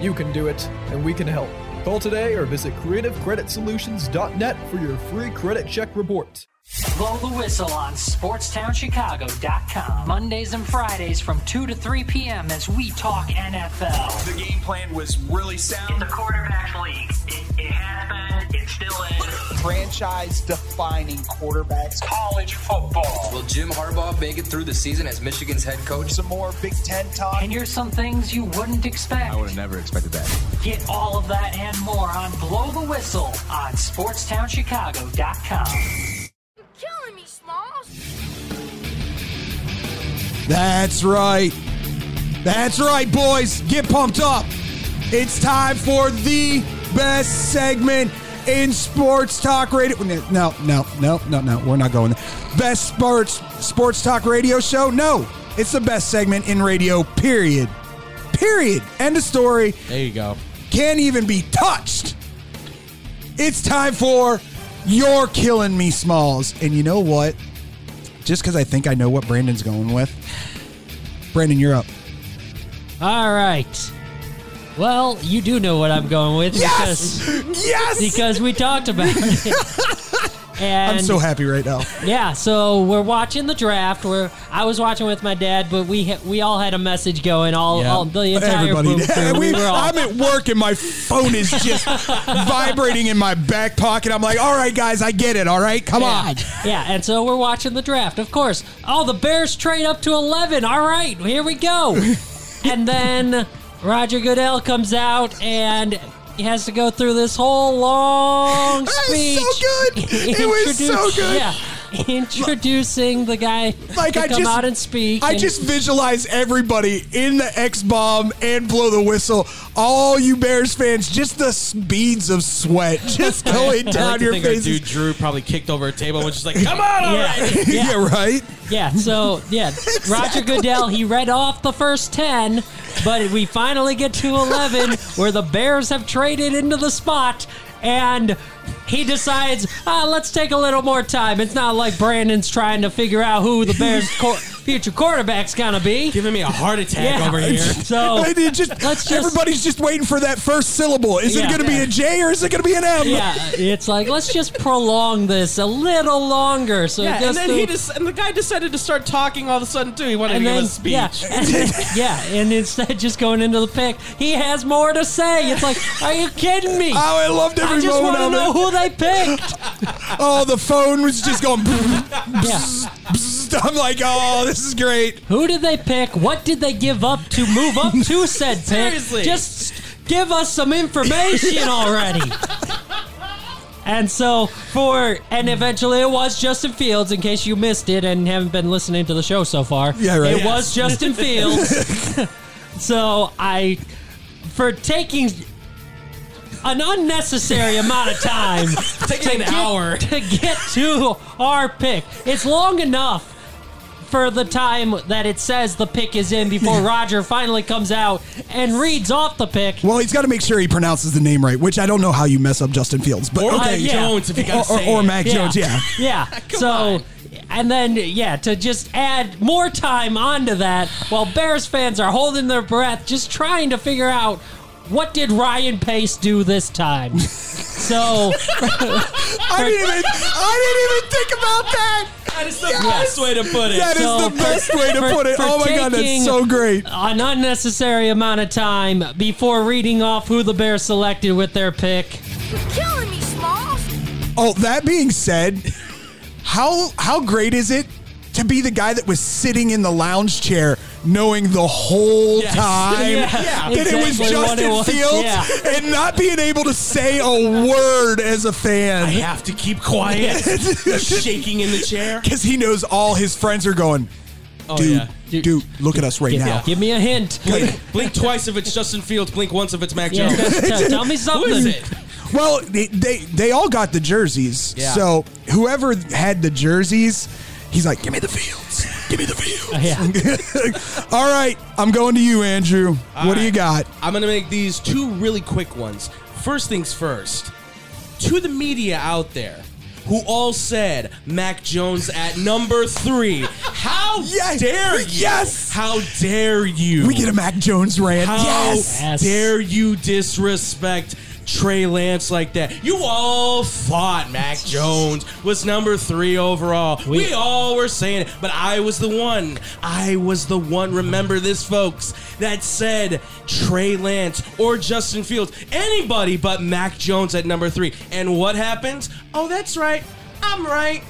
You can do it, and we can help. Call today or visit creativecreditsolutions.net for your free credit check report. Blow the whistle on SportsTownChicago.com. Mondays and Fridays from 2 to 3 p.m. as we talk NFL. The game plan was really sound. It's a quarterback league. It, it has been, it still is. Franchise defining quarterbacks. College football. Will Jim Harbaugh make it through the season as Michigan's head coach? Some more Big Ten talk. And here's some things you wouldn't expect. I would have never expected that. Get all of that and more on Blow the Whistle on SportsTownChicago.com. That's right. That's right, boys. Get pumped up. It's time for the best segment in sports talk radio. No, no, no, no, no. We're not going there. Best sports sports talk radio show? No. It's the best segment in radio, period. Period. End of story. There you go. Can't even be touched. It's time for You're Killing Me Smalls. And you know what? Just because I think I know what Brandon's going with. Brandon, you're up. All right. Well, you do know what I'm going with Yes! because Yes! because we talked about it. And I'm so happy right now. Yeah, so we're watching the draft. We're I was watching with my dad, but we ha- we all had a message going. All, Yeah. all the entire Everybody boom crew. We- We all, I'm at work and my phone is just vibrating in my back pocket. I'm like, all right, guys, I get it. All right, come on. Yeah, and so we're watching the draft. Of course. Oh, the Bears trade up to 11. All right, here we go. and then Roger Goodell comes out and he has to go through this whole long speech. so good. It was so good. Yeah. Introducing the guy Like I come just, out and speak. I and- just visualize everybody in the X bomb and blow the whistle. All you Bears fans, just the speeds of sweat just going down like your think our dude Drew probably kicked over a table and was just like, "Come on, Yeah. already!" Yeah. yeah, right. Yeah, so yeah, Roger Goodell he read off the first ten, but we finally get to eleven where the Bears have traded into the spot, and he decides, ah, let's take a little more time. It's not like Brandon's trying to figure out who the Bears' co- future quarterback's gonna be. Giving me a heart attack Yeah. over here. So And it just, let's just everybody's just waiting for that first syllable. Is Yeah. it going to be a J or is it going to be an M? yeah, it's like let's just prolong this a little longer. So Yeah, and just then to- he just and the guy decided to start talking all of a sudden too. He wanted and to then give a speech. yeah, yeah, and instead just going into the pick, he has more to say. It's like, are you kidding me? Oh, I loved every I just moment want to of know who they picked. Oh, the phone was just going. Yeah. I'm like, oh, this is great. Who did they pick? What did they give up to move up to said pick? Seriously. Just give us some information already. And so for and eventually it was Justin Fields in case you missed it and haven't been listening to the show so far. Yeah, right. It was Justin Fields. so I for taking an unnecessary amount of time Taking to an get- hour. to get to our pick. It's long enough for the time that it says the pick is in before Roger finally comes out and reads off the pick. Well, he's got to make sure he pronounces the name right, which I don't know how you mess up Justin Fields, but Or okay. Mac yeah. Jones if you got to or, say or it. Mac Jones, yeah. Yeah. so, on. and then, yeah, to just add more time onto that while Bears fans are holding their breath, just trying to figure out what did Ryan Pace do this time. so, I didn't even, I didn't even think about that. That is the best way to put it. That is So, the best way to for- put it. Oh my god, that's so great. an unnecessary amount of time before reading off who the Bears selected with their pick. You're Killing me, Smalls. Oh, that being said, how how great is it to be the guy that was sitting in the lounge chair knowing the whole Yes. time Yeah, that it was exactly what Justin it was, Fields yeah. and not being able to say a word as a fan. I have to keep quiet. shaking in the chair. Because he knows all his friends are going, Oh dude, yeah. dude, look at us right Give, now. give me a hint. Blink, blink twice if it's Justin Fields. Blink once if it's Mac Yeah, Jones. tell, tell me something. Who is it? Well, they, they they all got the jerseys. Yeah. So whoever had the jerseys, he's like, "Give me the fields. Give me the fields." Yeah. all right, I'm going to you, Andrew. All what do you got? I'm gonna make these two really quick ones. First things first. To the media out there who all said Mac Jones at number three. How Yes. dare you? Yes. How dare you? We get a Mac Jones rant. How yes. Yes. dare you disrespect Trey Lance like that? You all thought Mac Jones was number three overall. We, We- all were saying it, but I was the one. I was the one, remember this, folks, that said Trey Lance or Justin Fields, anybody but Mac Jones at number three. And what happens? Oh, that's right. I'm right.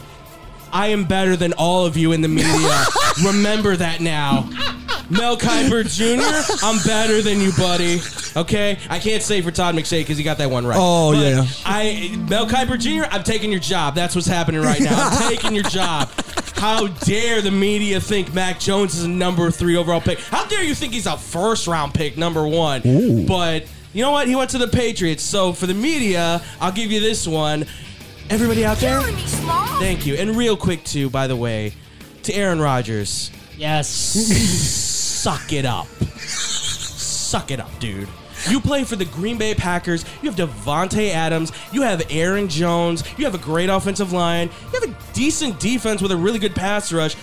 I am better than all of you in the media. Remember that now. Mel Kiper Jr., I'm better than you, buddy. Okay? I can't say for Todd McShay because he got that one right. Oh, But yeah. I Mel Kiper Jr., I'm taking your job. That's what's happening right now. I'm taking your job. How dare the media think Mac Jones is a number three overall pick? How dare you think he's a first round pick, number one? Ooh. But you know what? He went to the Patriots. So for the media, I'll give you this one. Everybody out there, thank you. And real quick too, by the way, to Aaron Rodgers, Yes. suck it up. Suck it up, dude. You play for the Green Bay Packers. You have Davante Adams. You have Aaron Jones. You have a great offensive line. You have a decent defense with a really good pass rush.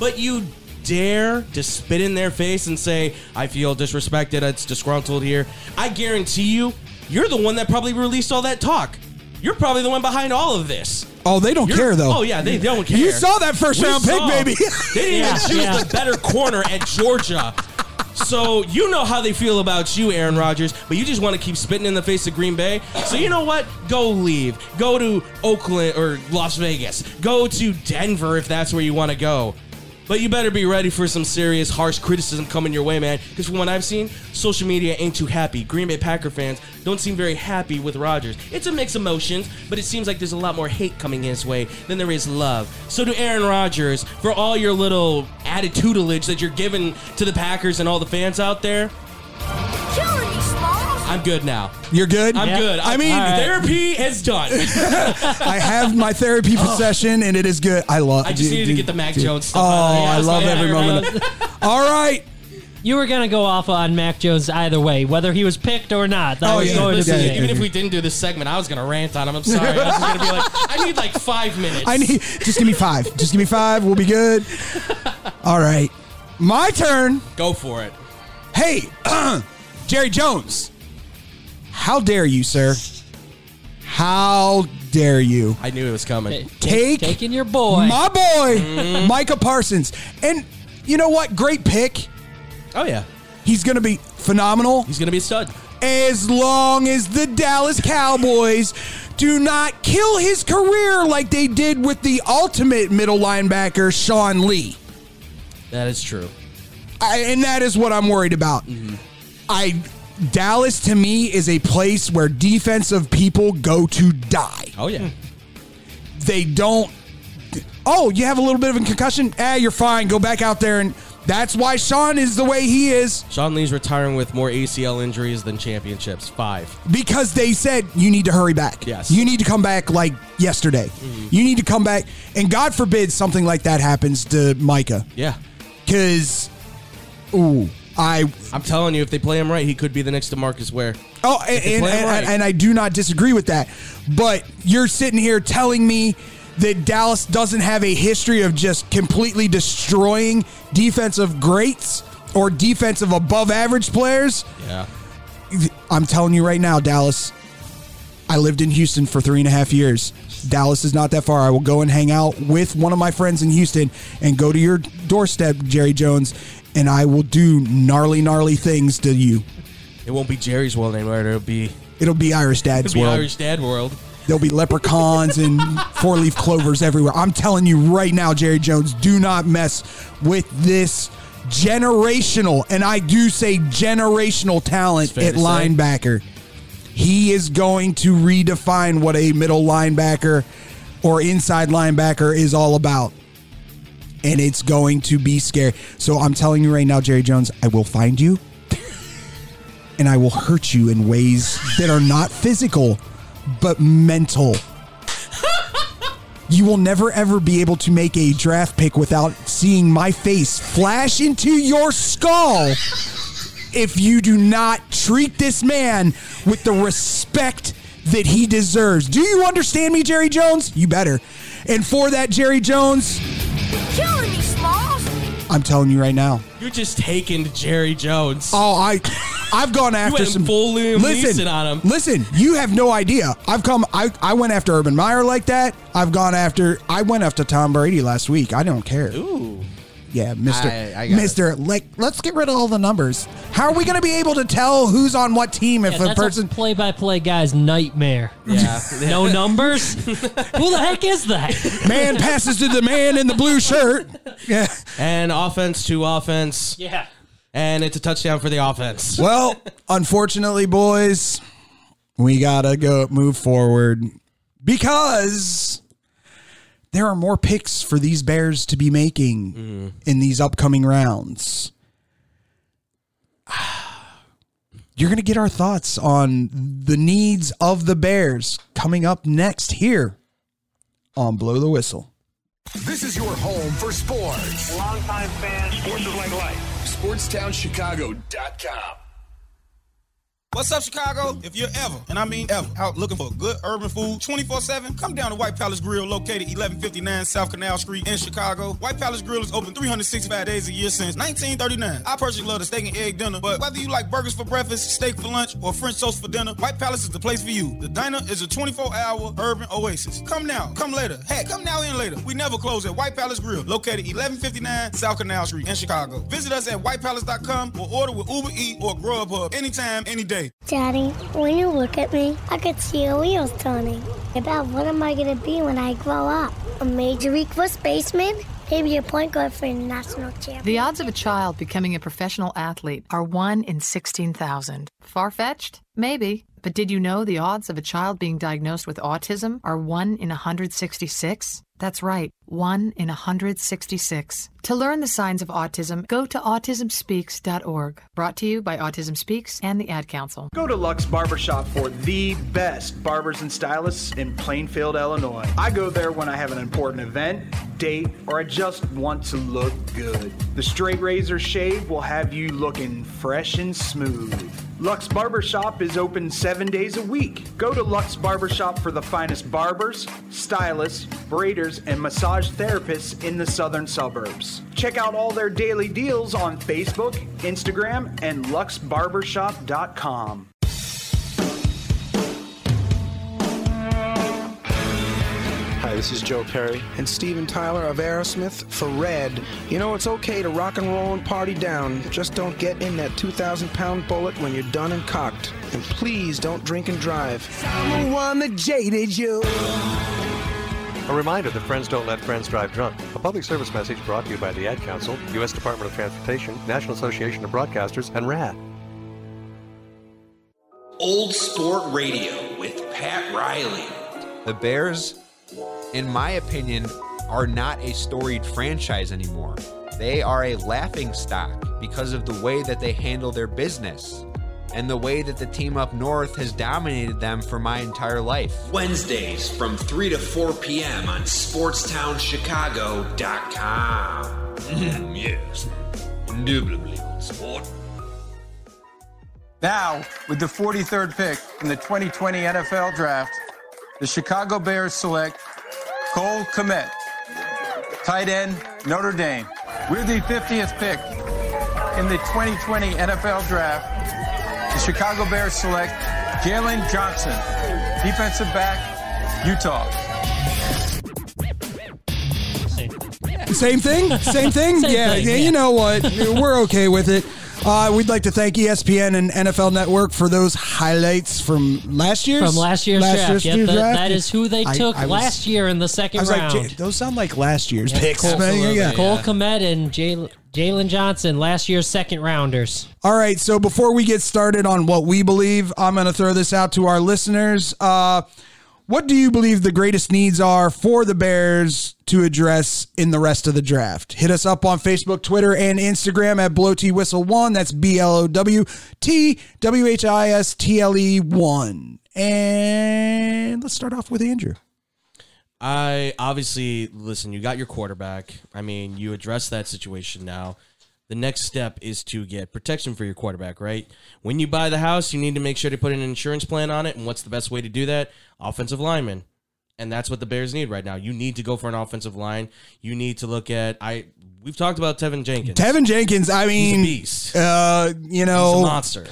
But you dare to spit in their face and say, I feel disrespected. It's disgruntled here. I guarantee you, you're the one that probably released all that talk. You're probably the one behind all of this. Oh, they don't You're- care though. Oh yeah, they, they don't care. You saw that first We round pick, saw. baby. They didn't Yeah, even choose yeah. the better corner at Georgia. So you know how they feel about you, Aaron Rodgers, but you just want to keep spitting in the face of Green Bay. So you know what? Go leave. Go to Oakland or Las Vegas. Go to Denver if that's where you want to go. But you better be ready for some serious, harsh criticism coming your way, man. Because from what I've seen, social media ain't too happy. Green Bay Packer fans don't seem very happy with Rodgers. It's a mix of emotions, but it seems like there's a lot more hate coming his way than there is love. So to Aaron Rodgers, for all your little attitudinage that you're giving to the Packers and all the fans out there, I'm good now. You're good. I'm good. I mean, therapy is done. I have my therapy oh. session, and it is good. I love. It. I just dude, needed to get the Mac dude. Jones stuff Oh, out of oh, the way. I That's love my every favorite. moment. Of it. All right. You were gonna go off on Mac Jones either way, whether he was picked or not. That Oh, was yeah. going Listen, to be even if we didn't do this segment, I was gonna rant on him. I'm sorry. I was gonna be like, I need like five minutes. I need. Just give me five. Just give me five. We'll be good. All right. My turn. go for it. Hey, Jerry Jones. How dare you, sir? How dare you? I knew it was coming. Take taking your boy. my boy, Mm-hmm. Micah Parsons. And you know what? Great pick. Oh yeah, He's going to be phenomenal he's gonna be a stud. as long as the Dallas Cowboys do not kill his career like they did with the ultimate middle linebacker, Sean Lee. That is true. I, and that is what I'm worried about. I Dallas to me is a place where defensive people go to die. Oh yeah. They don't. Oh, you have a little bit of a concussion? Ah, you're fine. Go back out there, and that's why Sean is the way he is Sean Lee's retiring with more ACL injuries than championships. Five. because they said you need to hurry back. Yes. you need to come back like yesterday. You need to come back, and God forbid something like that happens to Micah, Yeah. because, ooh, I I'm telling you, if they play him right, he could be the next DeMarcus Ware. Oh, and, and, and- right. and I do not disagree with that. But you're sitting here telling me that Dallas doesn't have a history of just completely destroying defensive greats or defensive above average players. Yeah. I'm telling you right now, Dallas. I lived in Houston for three and a half years. Dallas is not that far. I will go and hang out with one of my friends in Houston and go to your doorstep, Jerry Jones, and I will do gnarly, gnarly things to you. It won't be Jerry's world anymore. It'll be It'll be Irish Dad's it'll be world. Irish Dad world. There'll be leprechauns and four leaf clovers everywhere. I'm telling you right now, Jerry Jones, do not mess with this generational, and I do say generational talent at linebacker. say. He is going to redefine what a middle linebacker or inside linebacker is all about. And it's going to be scary. So I'm telling you right now, Jerry Jones, I will find you and I will hurt you in ways that are not physical, but mental. You will never ever be able to make a draft pick without seeing my face flash into your skull if you do not treat this man with the respect that he deserves. Do you understand me, Jerry Jones? You better. And for that, Jerry Jones, You're Killing me, Smalls. I'm telling you right now. You're just taking Jerry Jones. Oh, I, I've gone after went some full Liam listen, Neeson on him. Listen, you have no idea. I've come. I, I went after Urban Meyer like that. I've gone after. I went after Tom Brady last week. I don't care. Ooh. Yeah, Mister, I- I got it. Mister. Like, let's get rid of all the numbers. How are we going to be able to tell who's on what team if Yeah, a that's person? play-by-play guy's nightmare. Yeah. no numbers. Who the heck is that? man passes to the man in the blue shirt. Yeah. And offense to offense. Yeah. And it's a touchdown for the offense. Well, unfortunately, boys, we gotta go move forward because there are more picks for these Bears to be making Mm-hmm. in these upcoming rounds. You're going to get our thoughts on the needs of the Bears coming up next here on Blow the Whistle. This is your home for sports. Longtime fan. Sports is like life. SportsTownChicago.com. What's up, Chicago? If you're ever, and I mean ever, out looking for good urban food 24 7, come down to White Palace Grill located 1159 South Canal Street in Chicago. White Palace Grill is open 365 days a year since 1939. I personally love the steak and egg dinner, but whether you like burgers for breakfast, steak for lunch, or French toast for dinner, White Palace is the place for you. The diner is a 24 hour urban oasis. Come now, come later. Heck, come now and later. We never close at White Palace Grill located 1159 South Canal Street in Chicago. Visit us at whitepalace.com or order with Uber Eat or Grubhub anytime, any day. Daddy, when you look at me, I could see your wheels turning. About what am I gonna be when I grow up? A major league first baseman? Maybe a point guard for a national champion. The odds of a child becoming a professional athlete are 1 in 16,000. Far fetched? Maybe. But did you know the odds of a child being diagnosed with autism are 1 in 166? That's right, 1 in 166. To learn the signs of autism, go to autismspeaks.org. Brought to you by Autism Speaks and the Ad Council. Go to Lux Barbershop for the best barbers and stylists in Plainfield, Illinois. I go there when I have an important event, date, or I just want to look good. The straight razor shave will have you looking fresh and smooth. Lux Barbershop is open seven days a week. Go to Lux Barbershop for the finest barbers, stylists, braiders, and massage therapists in the southern suburbs. Check out all their daily deals on Facebook, Instagram, and luxbarbershop.com. Hi, this is Joe Perry and Steven Tyler of Aerosmith for Red. You know, it's okay to rock and roll and party down. Just don't get in that 2,000 pound bullet when you're done and cocked. And please don't drink and drive. I'm the one that jaded you. A reminder that friends don't let friends drive drunk. A public service message brought to you by the Ad Council, U.S. Department of Transportation, National Association of Broadcasters, and RAD. Old Sport Radio with Pat Riley. The Bears, in my opinion, are not a storied franchise anymore. They are a laughing stock because of the way that they handle their business and the way that the team up north has dominated them for my entire life. Wednesdays from 3 to 4 p.m. on SportstownChicago.com. Mm, yes, indubitably old sport. Now, with the 43rd pick in the 2020 NFL Draft, the Chicago Bears select Cole Kmet, tight end, Notre Dame. We're the 50th pick in the 2020 NFL Draft. The Chicago Bears select Jaylon Johnson, defensive back, Utah. Same thing? Same thing? Same yeah, thing, yeah, yeah. you know what? We're okay with it. Uh, we'd like to thank ESPN and NFL Network for those highlights from last year's From last year's draft. Yep, year's that- draft. that is who they took I last year in the second I was round. like, those sound like last year's Yep, picks. Cole, man. Yeah. Cole Kmet and Jaylon Johnson, last year's second rounders. All right, so before we get started on what we believe, I'm going to throw this out to our listeners. Uh, what do you believe the greatest needs are for the Bears to address in the rest of the draft? Hit us up on Facebook, Twitter, and Instagram at Blow T Whistle One. That's B L O W T W H I S T L E One. And let's start off with Andrew. I obviously listen. You got your quarterback. I mean, you address that situation now. The next step is to get protection for your quarterback, right? When you buy the house, you need to make sure to put an insurance plan on it. And what's the best way to do that? Offensive lineman. And that's what the Bears need right now. You need to go for an offensive line. You need to look at I. We've talked about Teven Jenkins. Teven Jenkins, I mean, beast. Uh, you know, a monster.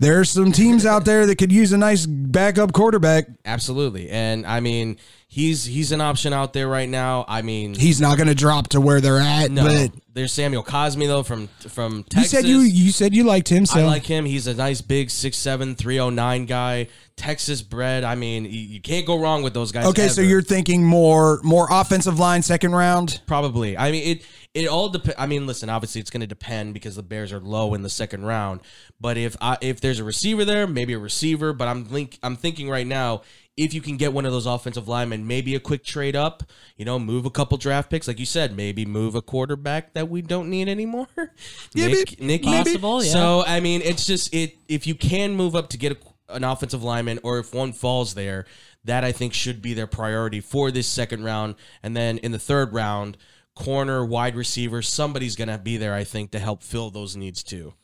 there's some teams out there that could use a nice backup quarterback. Absolutely, and I mean, he's he's an option out there right now. I mean, He's not going to drop to where they're at, no. but There's Samuel Cosmi though from from Texas. you said you you said you liked him. So I like him. He's a nice big 6'7", 309 guy. Texas bred. I mean, you, can't go wrong with those guys. Okay, so you're thinking more more offensive line second round. Probably. I mean, it it all depends. I mean, listen. Obviously, it's going to depend because the Bears are low in the second round. But if I, if there's a receiver there, maybe a receiver. But I'm think I'm thinking right now, if you can get one of those offensive linemen, maybe a quick trade up, you know, move a couple draft picks, like you said, maybe move a quarterback that we don't need anymore. Yeah, Nick, maybe- Nicky. Possible, yeah. So I mean, it's just it. If you can move up to get a, an offensive lineman, or if one falls there, that I think should be their priority for this second round, and then in the third round, corner, wide receiver, somebody's gonna be there. I think to help fill those needs too.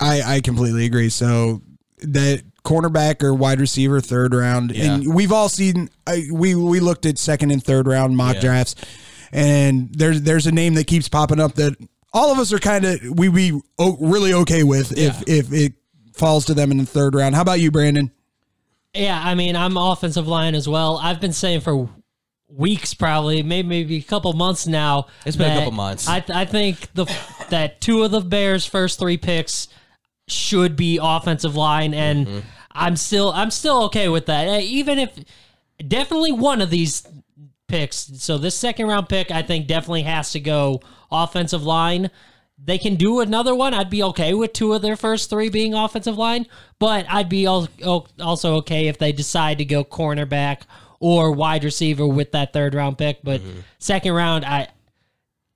I, I completely agree. So that cornerback or wide receiver third round, and we've all seen. I, we we looked at second and third round mock Yeah. drafts, and there's there's a name that keeps popping up that all of us are kind of we be o- really okay with if if it falls to them in the third round. How about you, Brandon? Yeah, I mean, I'm offensive line as well. I've been saying for weeks, probably maybe maybe a couple months now. It's been a couple months. I I think the that two of the Bears' first three picks should be offensive line, and Mm-hmm. I'm still I'm still okay with that. Even if definitely one of these picks. So this second round pick, I think, definitely has to go offensive line. They can do another one. I'd be okay with two of their first three being offensive line, but I'd be al- al- also okay if they decide to go cornerback or wide receiver with that third round pick. But second round, I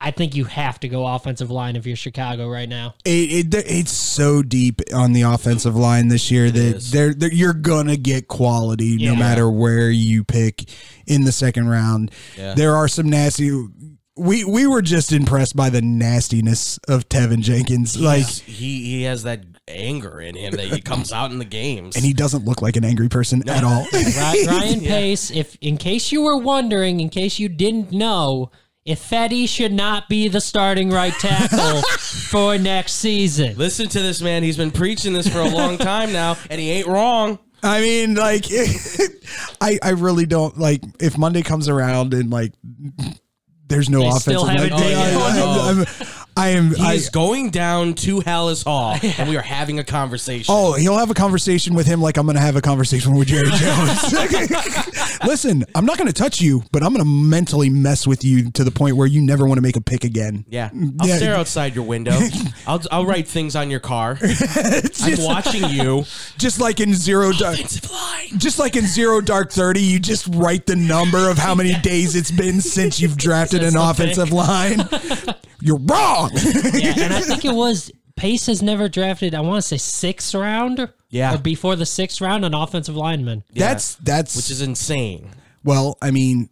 I think you have to go offensive line if you're Chicago right now. It, it it's so deep on the offensive line this year that they're, they're- you're gonna get quality no matter where you pick in the second round. Yeah. There are some nasty. We we were just impressed by the nastiness of Teven Jenkins, like, He's- he he has that anger in him that he comes out in the games. and he doesn't look like an angry person at all. Ryan Pace, if in case you were wondering, in case you didn't know, Ifedi should not be the starting right tackle for next season. Listen to this man. He's been preaching this for a long time now, and he ain't wrong. I mean, like, I I really don't like if Monday comes around and like there's no They offensive. still haven't like, taken I, one. I, I am. He I, is going down to Halas Hall, and we are having a conversation. Oh, he'll have a conversation with him like I'm going to have a conversation with Jerry Jones. Listen, I'm not going to touch you, but I'm going to mentally mess with you to the point where you never want to make a pick again. Yeah, mm, I'll Yeah. stare outside your window. I'll I'll write things on your car. I'm watching you. Just like in zero dark, just like in zero dark thirty, you just write the number of how many days it's been since you've drafted an offensive pick. line. You're wrong. yeah, and I think it was Pace has never drafted. I want to say sixth round. Yeah. or before the sixth round, an offensive lineman. That's that's which is insane. Well, I mean,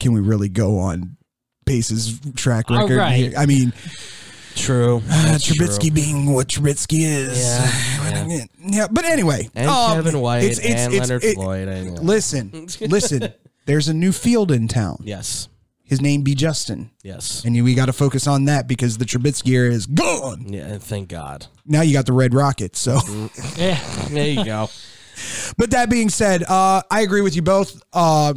can we really go on Pace's track All record? right. here? I mean, True. uh, Trubisky true. being what Trubisky is. Yeah, Yeah, but anyway, And um, Kevin White it's- it's- and it's- Leonard it- Floyd. I. Listen, listen. There's a new field in town. Yes. His name be Justin. Yes. And we got to focus on that because the Trubisky era is gone. Yeah, and thank God. Now you got the Red Rockets. So, Yeah, There you go. but that being said, uh, I agree with you both. Uh,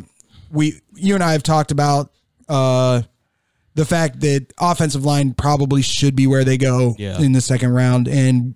we, you and I have talked about uh, the fact that offensive line probably should be where they go Yeah. in the second round, and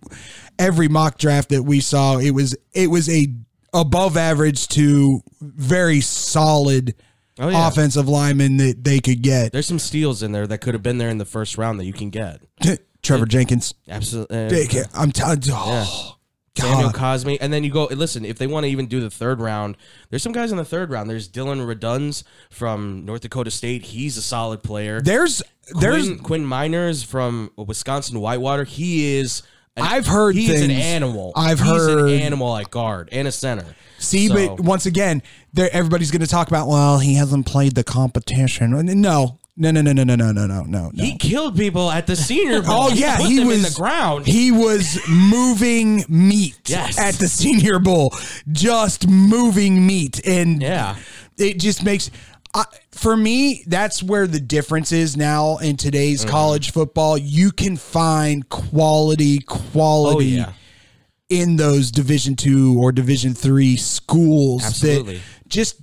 every mock draft that we saw, it was it was a above average to very solid Oh, yeah. offensive lineman that they could get. There's some steals in there that could have been there in the first round that you can get. Trevor Jenkins. Absolutely. Big- uh, I'm telling you. Oh, Samuel God. Cosmi, and then you go listen. If they want to even do the third round, there's some guys in the third round. There's Dillon Radunz from North Dakota State. He's a solid player. There's there's Quinn, Quinn Meinerz from Wisconsin Whitewater. He is. An, I've heard he's an animal. I've he's heard- an animal at guard and a center. See, So- but once again, there everybody's going to talk about. Well, he hasn't played the competition. No, no, no, no, no, no, no, no, no, no, no. he killed people at the Senior Bowl. Oh yeah, put he was in the ground. He was moving meat Yes. at the Senior Bowl, just moving meat, and Yeah. it just makes. I for me, that's where the difference is now in today's Mm-hmm. college football. You can find quality, quality Oh, yeah. in those Division two or Division three schools Absolutely. that just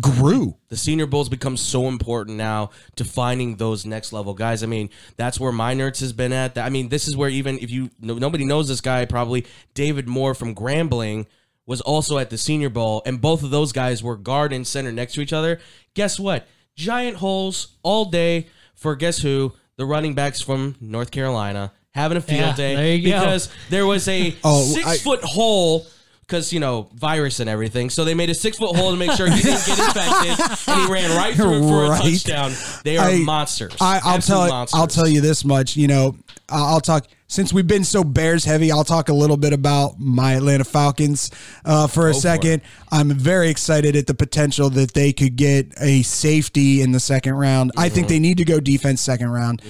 grew. the senior bowls become so important now to finding those next level guys. I mean, that's where Meinerz has been at. I mean, this is where even if you nobody knows this guy, probably David Moore from Grambling was also at the senior bowl, and both of those guys were guard and center next to each other. Guess what? Giant holes all day for guess who? The running backs from North Carolina having a field Yeah, day there you go. because there was a Oh, six I- foot hole because you know virus and everything. So they made a six foot hole to make sure he didn't get infected, and he ran right through it for Right. a touchdown. They are I- monsters. I, I'll Absolute tell monsters. I'll tell you this much. You know, I'll I'll talk since we've been so Bears heavy. I'll talk a little bit about my Atlanta Falcons uh, for a Go for second. I'm very excited at the potential that they could get a safety in the second round. I Mm-hmm. think they need to go defense second round.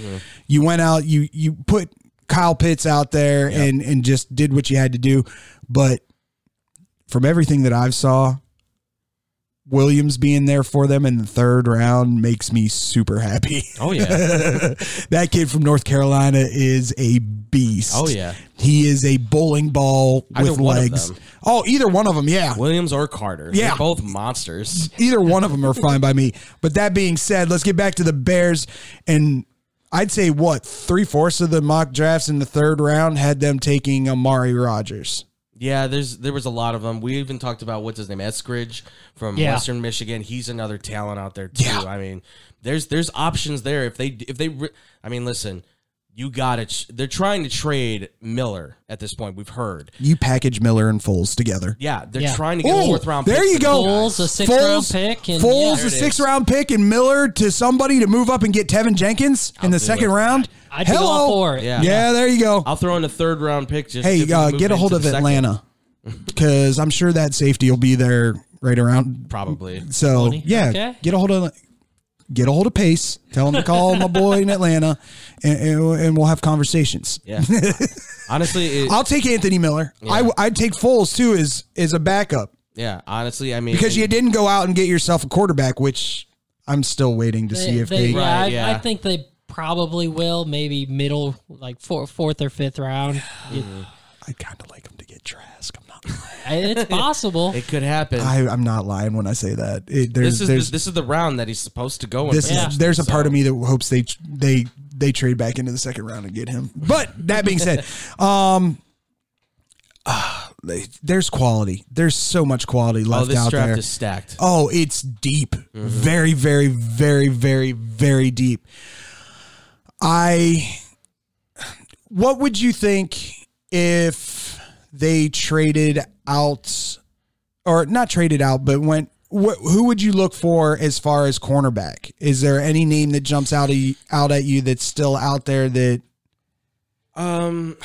You went out. You you put Kyle Pitts out there and and just did what you had to do, but from everything that I've saw. Williams being there for them in the third round makes me super happy. Oh, yeah. that kid from North Carolina is a beast. Oh, yeah. He is a bowling ball Either with legs. Oh, either one of them, yeah. Williams or Carter. Yeah. They're both monsters. Either one of them are fine by me. But that being said, let's get back to the Bears. And I'd say what three fourths of the mock drafts in the third round had them taking Amari Rodgers. Yeah, there's there was a lot of them. We even talked about what's his name, Eskridge from Yeah. Western Michigan. He's another talent out there too. I mean, there's there's options there if they if they. I mean, listen, you got it. They're trying to trade Miller at this point. We've heard. You package Miller and Foles together. Yeah, they're Yeah. trying to get a fourth round. There pick you go. Foles, a sixth round pick, and- Foles, yeah. a There six round pick, and Miller to somebody to move up and get Teven Jenkins in the second it. round. I'd be Hello. all for it. Yeah. Yeah, there you go. I'll throw in a third round pick. Just hey, uh, get a hold of. Atlanta because I'm sure that safety will be there right around. Probably. So Tony? yeah, Okay. get a hold of get a hold of Pace. Tell him to call my boy in Atlanta, and, and, and we'll have conversations. Yeah. Honestly, it, I'll take Anthony Miller. I, I'd take Foles too as as a backup yeah. Honestly, I mean, because you didn't go out and get yourself a quarterback, which I'm still waiting to see if they. yeah, I, Right, yeah. I think they probably will. Maybe middle, like four, fourth or fifth round. It- I'd kind of like him to get Trask. I'm not. It's possible. it could happen. I, I'm not lying when I say that. It, there's this is there's the, this is the round that he's supposed to go in. this is there's a part of me that hopes they they they trade back into the second round and get him. But that being said, um, they- there's quality. There's so much quality left Oh, left this out draft there. is stacked. Oh, it's deep. Mm-hmm. Very, very, very, very, very deep. I what would you think if they traded out or not traded out, but went wh- who would you look for as far as cornerback? Is there any name that jumps out of you, out at you that's still out there that Um,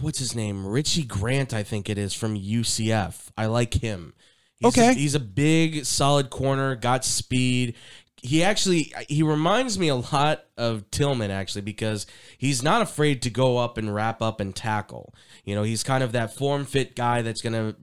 what's his name? Richie Grant, I think it is from UCF. I like him. He's Okay. a, he's a big, solid corner. Got speed. He actually he reminds me a lot of Tillman actually because he's not afraid to go up and wrap up and tackle. You know, he's kind of that form fit guy that's gonna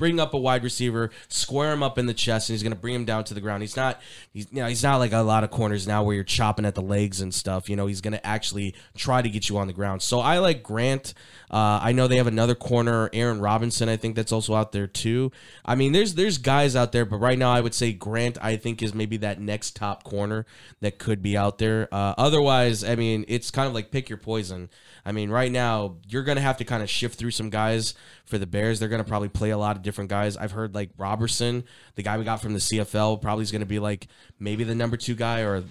bring up a wide receiver, square him up in the chest, and he's going to bring him down to the ground. He's not, he's you know, he's not like a lot of corners now where you're chopping at the legs and stuff. You know, he's going to actually try to get you on the ground. So I like Grant. Uh, I know they have another corner, Aaron Robinson. I think that's also out there too. I mean, there's there's guys out there, but right now I would say Grant. I think is maybe that next top corner that could be out there. Uh, otherwise, I mean, it's kind of like pick your poison. I mean, right now you're gonna have to kind of shift through some guys for the Bears. They're gonna probably play a lot of different guys. I've heard like Roberson, the guy we got from the CFL, probably is gonna be like maybe the number two guy or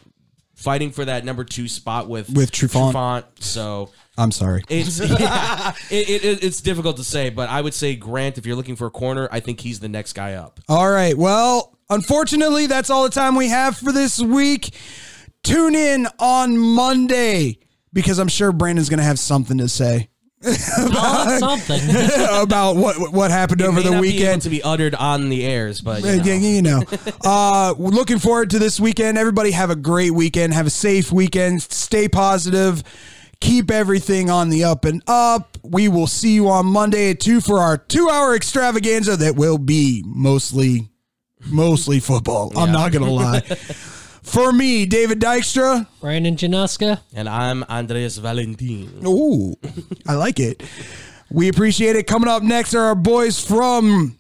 fighting for that number two spot with With Trufant. Trufant. So I'm sorry. it's yeah, it, it- it's difficult to say, but I would say Grant. If you're looking for a corner, I think he's the next guy up. All right. Well, unfortunately, that's all the time we have for this week. Tune in on Monday because I'm sure Brandon's going to have something to say something. about what what happened It over the not be able weekend. to be uttered on the airs, but you know. yeah, you know. Uh, looking forward to this weekend. Everybody have a great weekend. Have a safe weekend. Stay positive. Keep everything on the up and up. We will see you on Monday at two for our two hour extravaganza that will be mostly, mostly football. I'm not gonna lie. For me, David Dykstra. Brandon Januska. and I'm Andreas Valentin. Ooh, I like it. We appreciate it. Coming up next are our boys from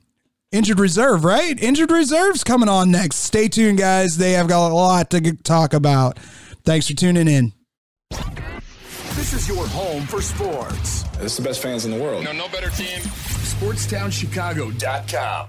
Injured Reserve, right? Injured Reserve's coming on next. Stay tuned, guys. They have got a lot to talk about. Thanks for tuning in. This is your home for sports. This is the best fans in the world. No, no better team. SportstownChicago.com.